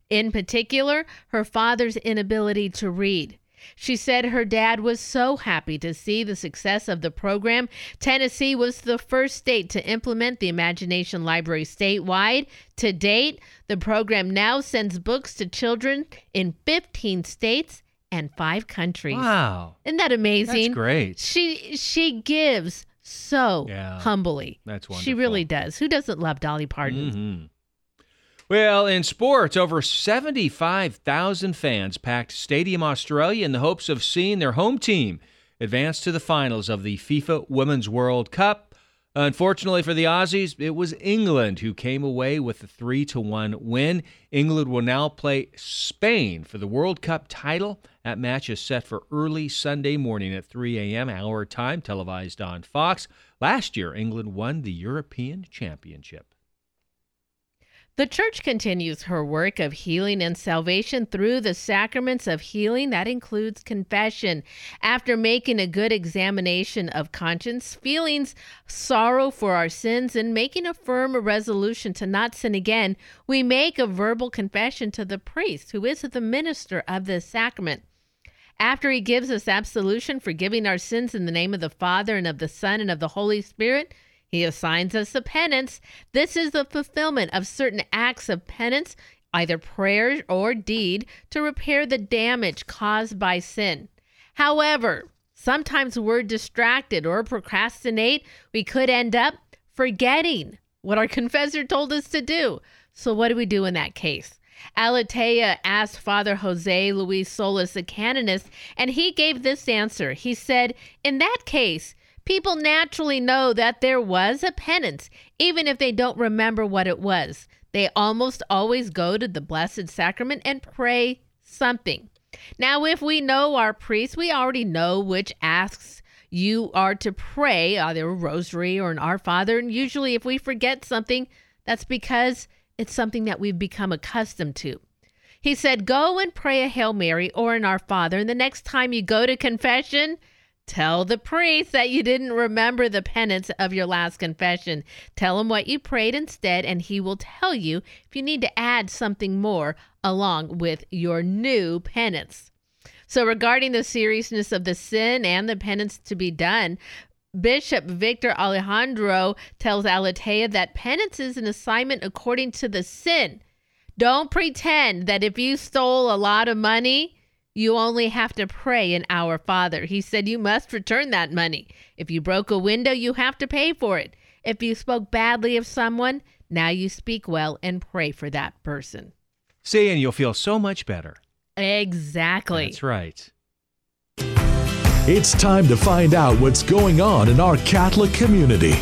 In particular, her father's inability to read. She said her dad was so happy to see the success of the program. Tennessee was the first state to implement the Imagination Library statewide. To date, the program now sends books to children in 15 states and five countries. Wow. Isn't that amazing? That's great. She she gives so Yeah. humbly. That's why. She really does. Who doesn't love Dolly Parton? Mm-hmm. Well, in sports, over 75,000 fans packed Stadium Australia in the hopes of seeing their home team advance to the finals of the FIFA Women's World Cup. Unfortunately for the Aussies, it was England who came away with a 3 to 1 win. England will now play Spain for the World Cup title. That match is set for early Sunday morning at 3 a.m. our time, televised on Fox. Last year, England won the European Championship. The church continues her work of healing and salvation through the sacraments of healing. That includes confession. After making a good examination of conscience, feelings, sorrow for our sins, and making a firm resolution to not sin again, we make a verbal confession to the priest, who is the minister of this sacrament. After he gives us absolution, forgiving our sins in the name of the Father and of the Son and of the Holy Spirit, he assigns us a penance. This is the fulfillment of certain acts of penance, either prayer or deed, to repair the damage caused by sin. However, sometimes we're distracted or procrastinate. We could end up forgetting what our [LAUGHS] confessor told us to do. So, what do we do in that case? Aleteia asked Father Jose Luis Solis, a canonist, and he gave this answer. He said, In that case, people naturally know that there was a penance, even if they don't remember what it was. They almost always go to the Blessed Sacrament and pray something. Now, if we know our priest, we already know which asks you are to pray, either a rosary or an Our Father. And usually, if we forget something, that's because it's something that we've become accustomed to. He said, Go and pray a Hail Mary or an Our Father. And the next time you go to confession, Tell the priest that you didn't remember the penance of your last confession. Tell him what you prayed instead, and he will tell you if you need to add something more along with your new penance. So, regarding the seriousness of the sin and the penance to be done, Bishop Victor Alejandro tells Aleteia that penance is an assignment according to the sin. Don't pretend that if you stole a lot of money, you only have to pray in Our Father. He said you must return that money. If you broke a window, you have to pay for it. If you spoke badly of someone, now you speak well and pray for that person. See, and you'll feel so much better. Exactly. That's right. It's time to find out what's going on in our Catholic community.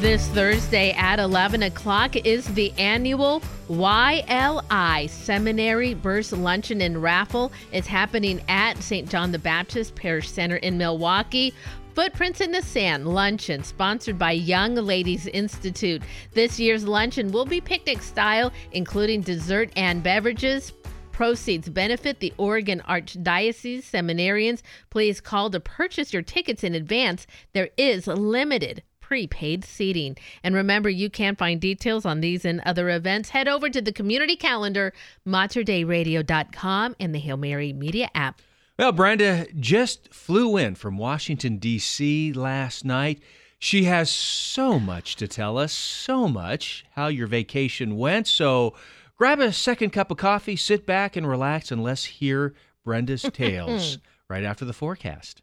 This Thursday at 11 o'clock is the annual YLI Seminary Burse Luncheon and Raffle. It's happening at St. John the Baptist Parish Center in Milwaukie. Footprints in the Sand luncheon, sponsored by Young Ladies Institute. This year's luncheon will be picnic style, including dessert and beverages. Proceeds benefit the Oregon Archdiocese seminarians. Please call to purchase your tickets in advance. There is limited prepaid seating. And remember, you can find details on these and other events. Head over to the community calendar, materdeiradio.com, and the Hail Mary Media app. Well, Brenda just flew in from Washington, D.C. last night. She has so much to tell us, so much how your vacation went. So grab a second cup of coffee, sit back and relax, and let's hear Brenda's [LAUGHS] tales right after the forecast.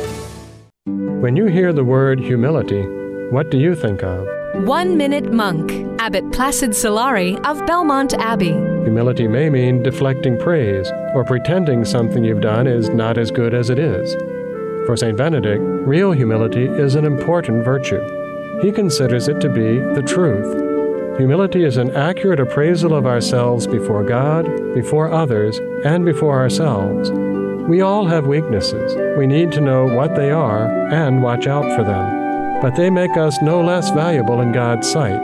When you hear the word humility, what do you think of? One Minute Monk, Abbot Placid Solari of Belmont Abbey. Humility may mean deflecting praise or pretending something you've done is not as good as it is. For St. Benedict, real humility is an important virtue. He considers it to be the truth. Humility is an accurate appraisal of ourselves before God, before others, and before ourselves. We all have weaknesses. We need to know what they are and watch out for them. But they make us no less valuable in God's sight.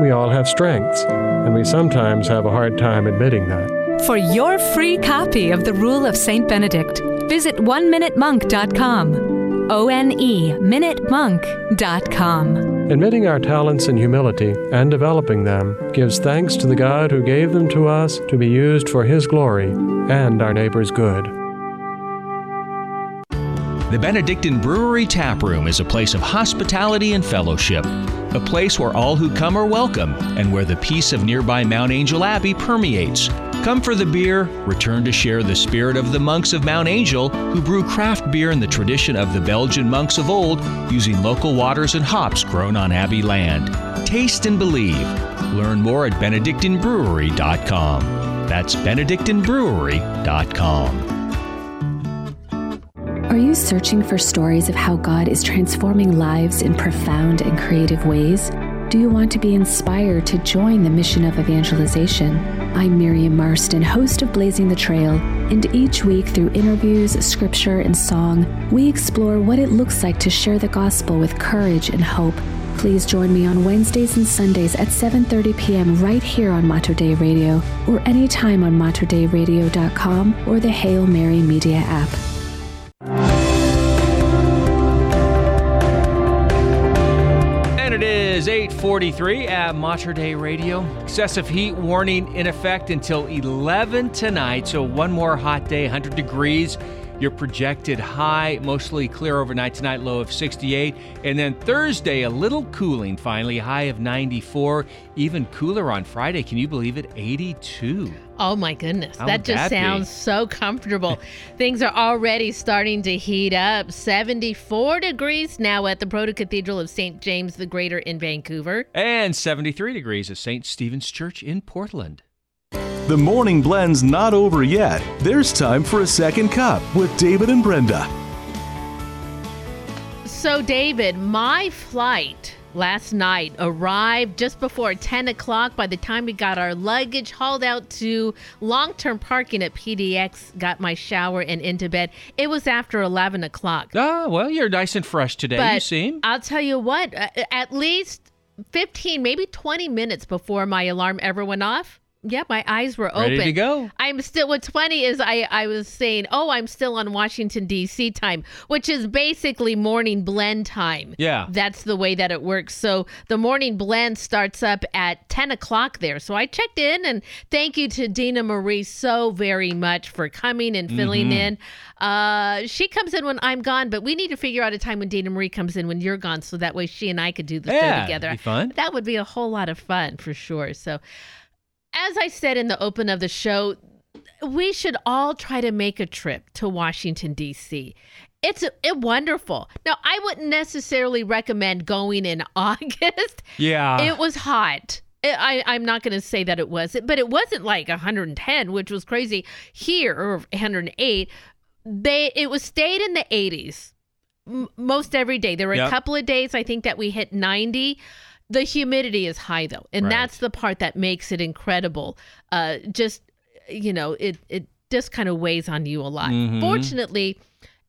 We all have strengths, and we sometimes have a hard time admitting that. For your free copy of the Rule of St. Benedict, visit oneminutemonk.com. O N E minutemonk.com. Admitting our talents in humility and developing them gives thanks to the God who gave them to us to be used for His glory and our neighbor's good. The Benedictine Brewery Tap Room is a place of hospitality and fellowship, a place where all who come are welcome and where the peace of nearby Mount Angel Abbey permeates. Come for the beer, return to share the spirit of the monks of Mount Angel who brew craft beer in the tradition of the Belgian monks of old using local waters and hops grown on Abbey land. Taste and believe. Learn more at benedictinebrewery.com. That's benedictinebrewery.com. Are you searching for stories of how God is transforming lives in profound and creative ways? Do you want to be inspired to join the mission of evangelization? I'm Miriam Marston, host of Blazing the Trail, and each week through interviews, scripture, and song, we explore what it looks like to share the gospel with courage and hope. Please join me on Wednesdays and Sundays at 7:30 p.m. right here on Mater Dei Radio, or anytime on materdeiradio.com or the Hail Mary Media app. 8:43 at Mater Dei Radio. Excessive heat warning in effect until 11 tonight. So one more hot day, 100 degrees. Your projected high, mostly clear overnight tonight, low of 68. And then Thursday, a little cooling finally, high of 94. Even cooler on Friday. Can you believe it? 82. Oh my goodness. How that just that be? sounds so comfortable. [LAUGHS] Things are already starting to heat up. 74 degrees now at the Proto Cathedral of St. James the Greater in Vancouver. And 73 degrees at St. Stephen's Church in Portland. The morning blend's not over yet. There's time for a second cup with David and Brenda. So, David, my flight last night arrived just before 10 o'clock. By the time we got our luggage hauled out to long term parking at PDX, got my shower and into bed, it was after 11 o'clock. Ah, well, you're nice and fresh today, you seem. I'll tell you what, at least 15, maybe 20 minutes before my alarm ever went off, Yeah, my eyes were open. Ready to go. I'm still. What's funny is I I was saying, oh, I'm still on Washington D.C. time, which is basically morning blend time. Yeah. that's the way that it works. So the morning blend starts up at 10 o'clock there. So I checked in, and thank you to Dina Marie so very much for coming and filling Mhm. in. Uh, she comes in when I'm gone, but we need to figure out a time when Dina Marie comes in when you're gone, so that way she and I could do the Yeah, show that'd together. be fun. That would be a whole lot of fun for sure. So, as I said in the open of the show, we should all try to make a trip to Washington D.C. It's it wonderful. Now, I wouldn't necessarily recommend going in [LAUGHS] August. Yeah. It was hot. I, I'm not going to say that it wasn't, but it wasn't like 110, which was crazy here, or 108. They it was stayed in the 80s m- most every day. There were Yep. a couple of days I think that we hit 90. The humidity is high though, and Right. that's the part that makes it incredible. Uh, just you know, it it just kind of weighs on you a lot. Mhm. Fortunately,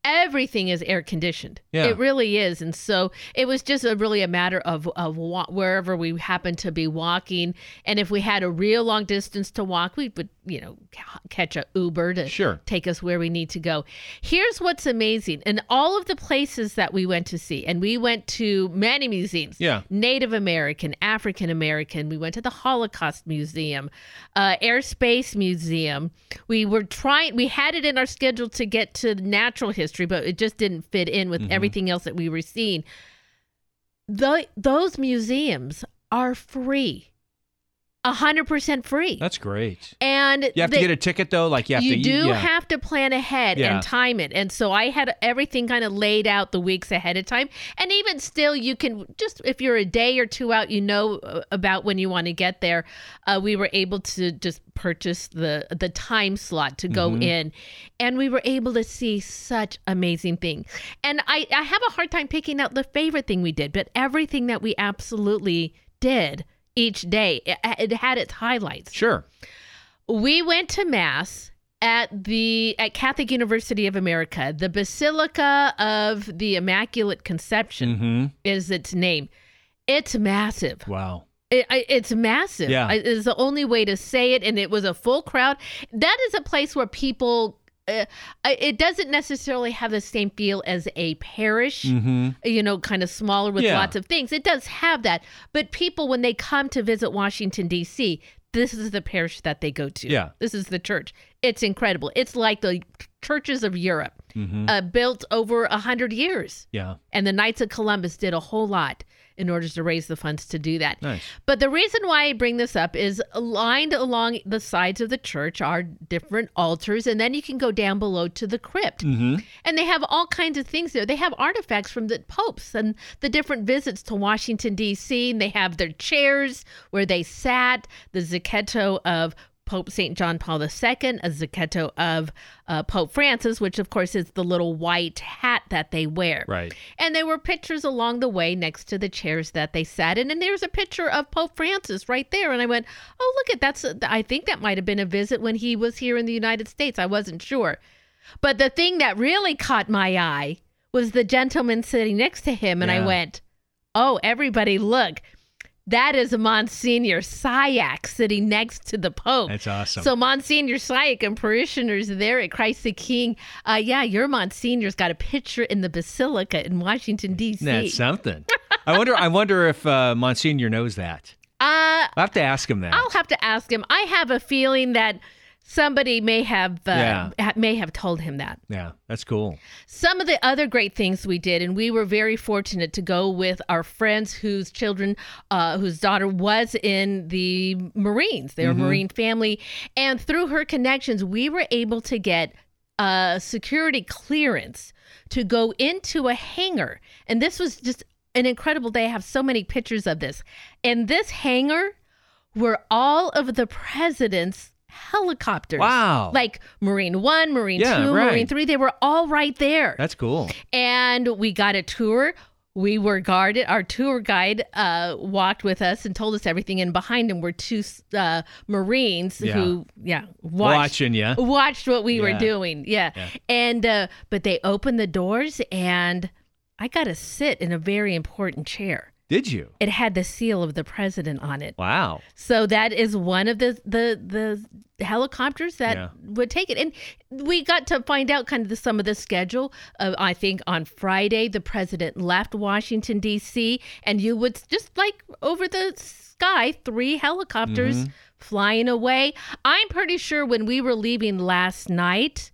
everything is air conditioned. Yeah. It really is. And so it was just a, really a matter of, of wa- wherever we happened to be walking. And if we had a real long distance to walk, we would, you know, ca- catch a Uber to Sure. take us where we need to go. Here's what's amazing. In all of the places that we went to see, and we went to many museums. Yeah. Native American, African American. We went to the Holocaust Museum, uh, Airspace Museum. We were trying, we had it in our schedule to get to natural history, but it just didn't fit in with Mhm. everything else that we were seeing. The, those museums are free, a hundred percent free. That's great. and You have they- to get a ticket though. Like you have you to. do yeah. have to plan ahead Yeah. and time it. And so I had everything kind of laid out the weeks ahead of time. And even still, you can just, if you're a day or two out, you know uh, about when you want to get there. Uh, we were able to just purchase the the time slot to go Mhm. in and we were able to see such amazing things and I, I have a hard time picking out the favorite thing we did but everything that we absolutely did each day it, it had its highlights Sure. we went to mass at the at Catholic University of America. The Basilica of the Immaculate Conception Mm-hmm. is its name. It's massive. Wow. It, it's massive. Yeah. Is the only way to say it, and it was a full crowd. That is a place where people. Uh, it doesn't necessarily have the same feel as a parish Mm-hmm. you know, kind of smaller with Yeah. lots of things. It does have that. But people, when they come to visit Washington, D.C., this is the parish that they go to. Yeah. This is the church. It's incredible. It's like the churches of Europe, Mhm. uh, built over a hundred years. Yeah. And the Knights of Columbus did a whole lot in order to raise the funds to do that. Nice. But the reason why I bring this up is lined along the sides of the church are different altars, and then you can go down below to the crypt. Mm-hmm. And they have all kinds of things there. They have artifacts from the popes and the different visits to Washington, D.C. And they have their chairs where they sat, the Zucchetto of Pope St. John Paul II, a Zucchetto of uh, Pope Francis, which of course is the little white hat that they wear. Right. And there were pictures along the way next to the chairs that they sat in. And there's a picture of Pope Francis right there. And I went, oh, look at that's, I think that might have been a visit when he was here in the United States. I wasn't sure. But the thing that really caught my eye was the gentleman sitting next to him. And I went, oh, everybody, look. That is Monsignor Syack sitting next to the Pope. That's awesome. So Monsignor Syack and parishioners there at Christ the King. Uh, yeah, your Monsignor's got a picture in the Basilica in Washington D.C. That's something. I wonder. I wonder if uh, Monsignor knows that. Uh, I'll have to ask him that. I'll have to ask him. I have a feeling that somebody may have uh, Yeah. may have told him that. yeah, that's cool. Some of the other great things we did, and we were very fortunate to go with our friends whose children, uh, whose daughter was in the Marines. They're Mhm. a Marine family. And through her connections, we were able to get a security clearance to go into a hangar. And this was just an incredible day. I have so many pictures of this. And this hangar were all of the president's helicopters. Wow. Like Marine 1, Marine Yeah, 2, right. Marine 3, they were all right there. That's cool. And we got a tour. We were guarded. Our tour guide uh, walked with us and told us everything. And behind him were two uh, Marines Yeah. who, yeah, watched, Watching ya. watched what we were doing. Yeah. Yeah. And uh, but they opened the doors, and I got to sit in a very important chair. Did you? It had the seal of the president on it. Wow. So that is one of the the the helicopters that Yeah. would take it, and we got to find out kind of the, some of the schedule. Uh, I think on Friday the president left Washington D.C. and you would just like over the sky three helicopters Mhm. flying away. I'm pretty sure when we were leaving last night,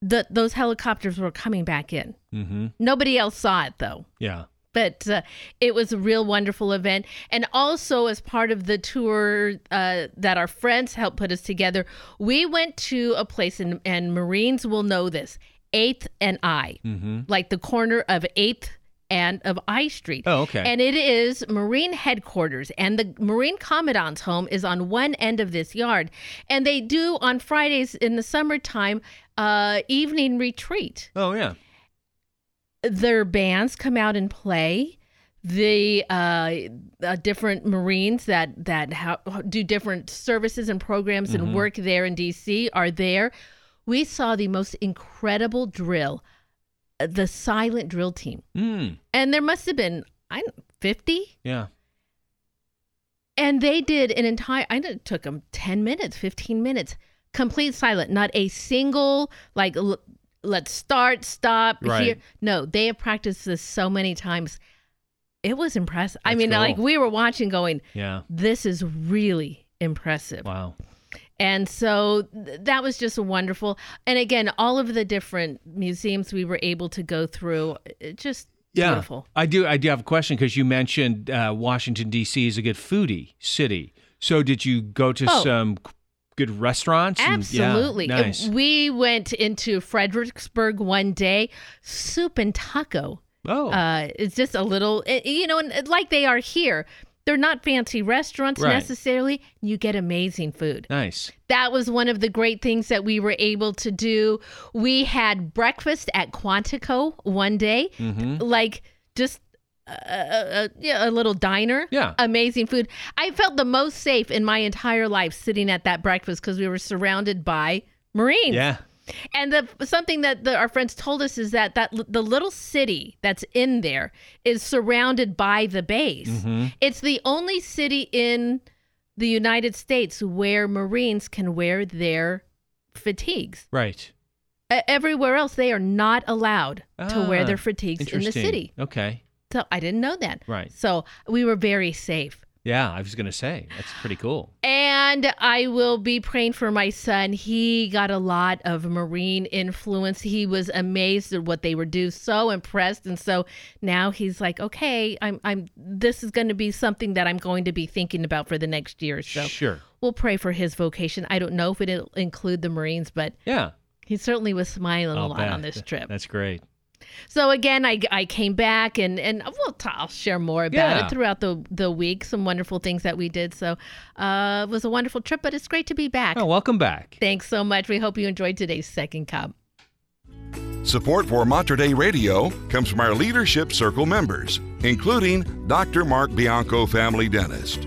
that those helicopters were coming back in. Mm-hmm. Nobody else saw it though Yeah. But uh, it was a real wonderful event and also as part of the tour uh, that our friends helped put us together we went to a place and, and marines will know this 8th and i Mm-hmm. like the corner of 8th and of I Street. Oh, okay. And it is Marine headquarters, and the Marine Commandant's home is on one end of this yard. And they do on Fridays in the summertime uh, evening retreat Oh yeah. Their bands come out and play the uh, uh, different marines that that ha- do different services and programs Mhm. and work there in dc are there we saw the most incredible drill uh, the silent drill team Mm. and there must have been i 50 Yeah. and they did an entire i know it took them 10 minutes 15 minutes complete silent not a single like l- let's start stop Right. here no they have practiced this so many times it was impressive i mean cool. like we were watching going Yeah. this is really impressive Wow. and so th- that was just wonderful and again all of the different museums we were able to go through it just Yeah. beautiful I do. I do have a question because you mentioned uh, Washington D.C. is a good foodie city. So did you go to Oh. some good restaurants? and- yeah, Absolutely. Nice. We went into Fredericksburg one day, soup and taco. Oh. Uh, it's just a little, eh, you know, and like they are here. They're not fancy restaurants Right. necessarily. You get amazing food. Nice. That was one of the great things that we were able to do. We had breakfast at Quantico one day, Mhm. like just a, a, a, yeah, a little diner. Yeah. Amazing food. I felt the most safe in my entire life sitting at that breakfast because we were surrounded by Marines. Yeah. And the something that the, our friends told us is that that the little city that's in there is surrounded by the base. Mhm. It's the only city in the United States where Marines can wear their fatigues. Right. Everywhere else, they are not allowed to wear Ah, their fatigues in the city. Okay. So I didn't know that. Right. So we were very safe. Yeah, I was gonna say that's pretty cool. And I will be praying for my son. He got a lot of Marine influence. He was amazed at what they were doing, so impressed. And so now he's like, okay, I'm I'm this is gonna be something that I'm going to be thinking about for the next year or so. Sure. We'll pray for his vocation. I don't know if it'll include the Marines, but Yeah. he certainly was smiling a I'll lot bet. on this trip. That's great. So again, I, I came back and and we'll t- I'll share more about Yeah. it throughout the the week. Some wonderful things that we did. So uh, it was a wonderful trip, but it's great to be back. Oh, welcome back. Thanks so much. We hope you enjoyed today's second cup. Support for Mater Dei Radio comes from our Leadership Circle members, including Dr. Mark Bianco, family dentist.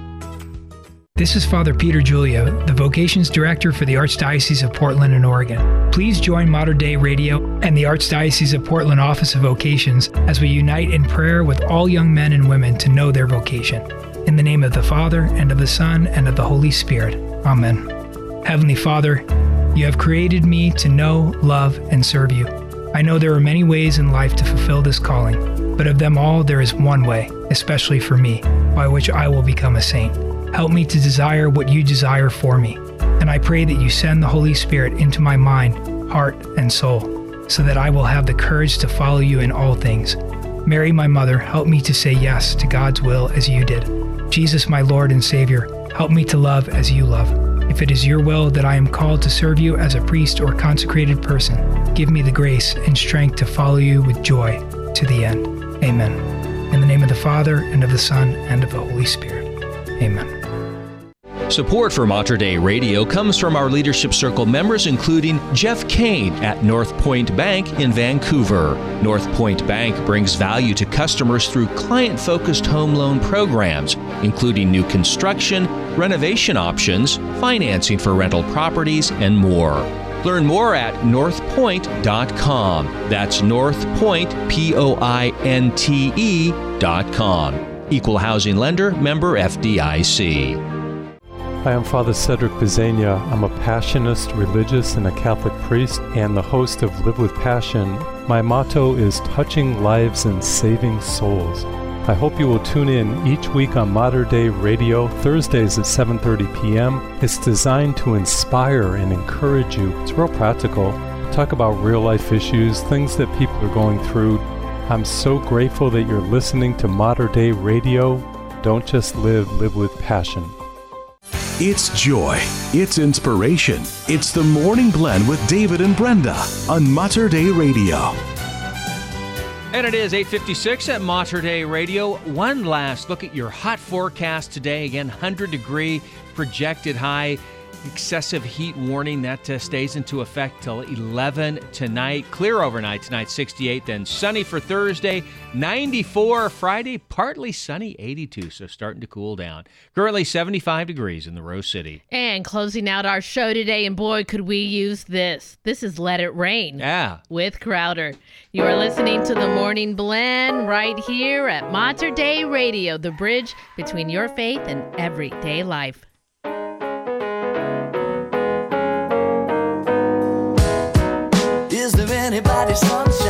This is Father Peter Julia, the Vocations Director for the Archdiocese of Portland and Oregon. Please join Mater Dei Radio and the Archdiocese of Portland Office of Vocations as we unite in prayer with all young men and women to know their vocation. In the name of the Father, and of the Son, and of the Holy Spirit. Amen. Heavenly Father, you have created me to know, love, and serve you. I know there are many ways in life to fulfill this calling, but of them all, there is one way, especially for me, by which I will become a saint. Help me to desire what you desire for me. And I pray that you send the Holy Spirit into my mind, heart, and soul, so that I will have the courage to follow you in all things. Mary, my mother, help me to say yes to God's will as you did. Jesus, my Lord and Savior, help me to love as you love. If it is your will that I am called to serve you as a priest or consecrated person, give me the grace and strength to follow you with joy to the end. Amen. In the name of the Father, and of the Son, and of the Holy Spirit. Amen. Support for Mater Dei Radio comes from our Leadership Circle members, including Jeff Kane at Northpointe Bank in Vancouver. Northpointe Bank brings value to customers through client focused home loan programs, including new construction, renovation options, financing for rental properties, and more. Learn more at northpointe.com. That's northpoint, P O I N T E.com. Equal housing lender, member FDIC. Hi, I'm Father Cedric Pisegna. I'm a Passionist, religious, and a Catholic priest, and the host of Live with Passion. My motto is touching lives and saving souls. I hope you will tune in each week on Mater Dei Radio, Thursdays at 7:30 p.m. It's designed to inspire and encourage you. It's real practical. Talk about real life issues, things that people are going through. I'm so grateful that you're listening to Mater Dei Radio. Don't just live, live with passion. It's joy. It's inspiration. It's the Morning Blend with David and Brenda on Mater Dei Radio. And it is 856 at Mater Dei Radio. One last look at your hot forecast today. Again, 100 degree projected high. Excessive heat warning that uh, stays into effect till 11 tonight. Clear overnight tonight, 68. Then sunny for Thursday, 94. Friday, partly sunny, 82. So starting to cool down. Currently 75 degrees in the Rose City. And closing out our show today, and boy, could we use this. This is Let It Rain. Yeah. With Crowder. You are listening to the Morning Blend right here at Mater Dei Radio, the bridge between your faith and everyday life. There sunshine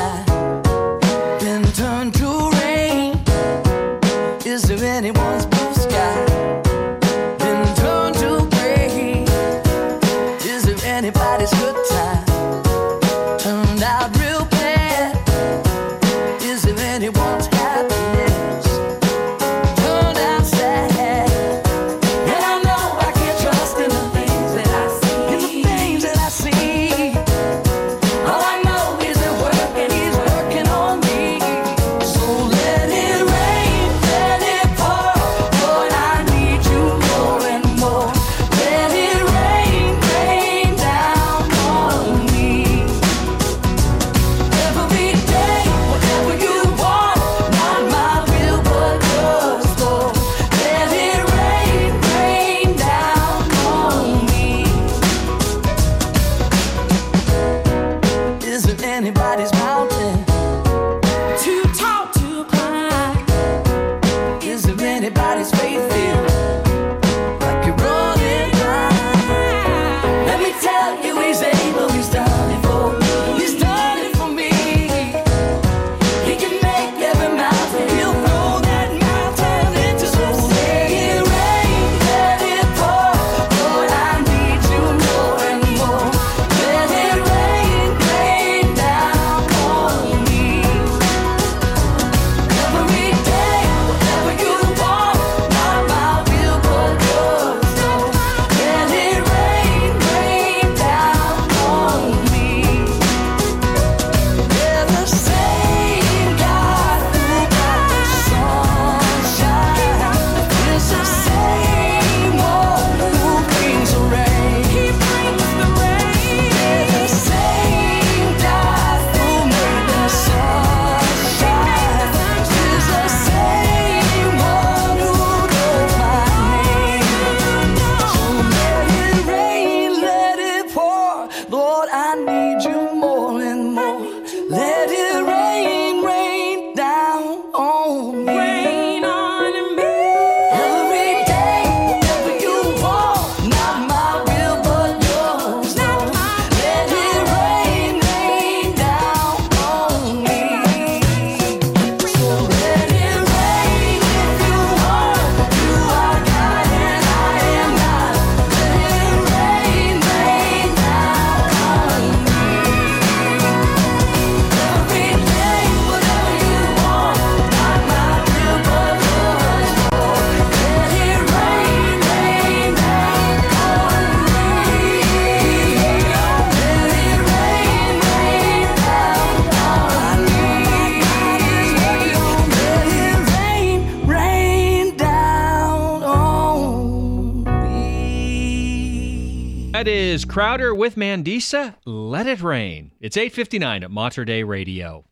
Crowder with Mandisa. Let it rain. It's 8:59 at Mater Dei Radio.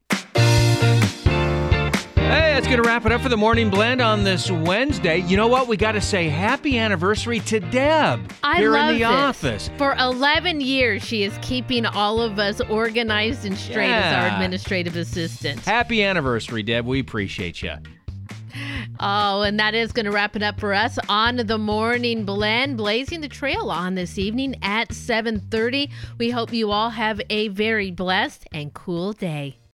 Hey, that's going to wrap it up for the morning blend on this Wednesday. You know what? We got to say happy anniversary to Deb I here in the this. office. For 11 years, she is keeping all of us organized and straight as our administrative assistant. Happy anniversary, Deb. We appreciate you. Oh, and that is going to wrap it up for us on the morning blend, blazing the trail on this evening at 7:30. We hope you all have a very blessed and cool day.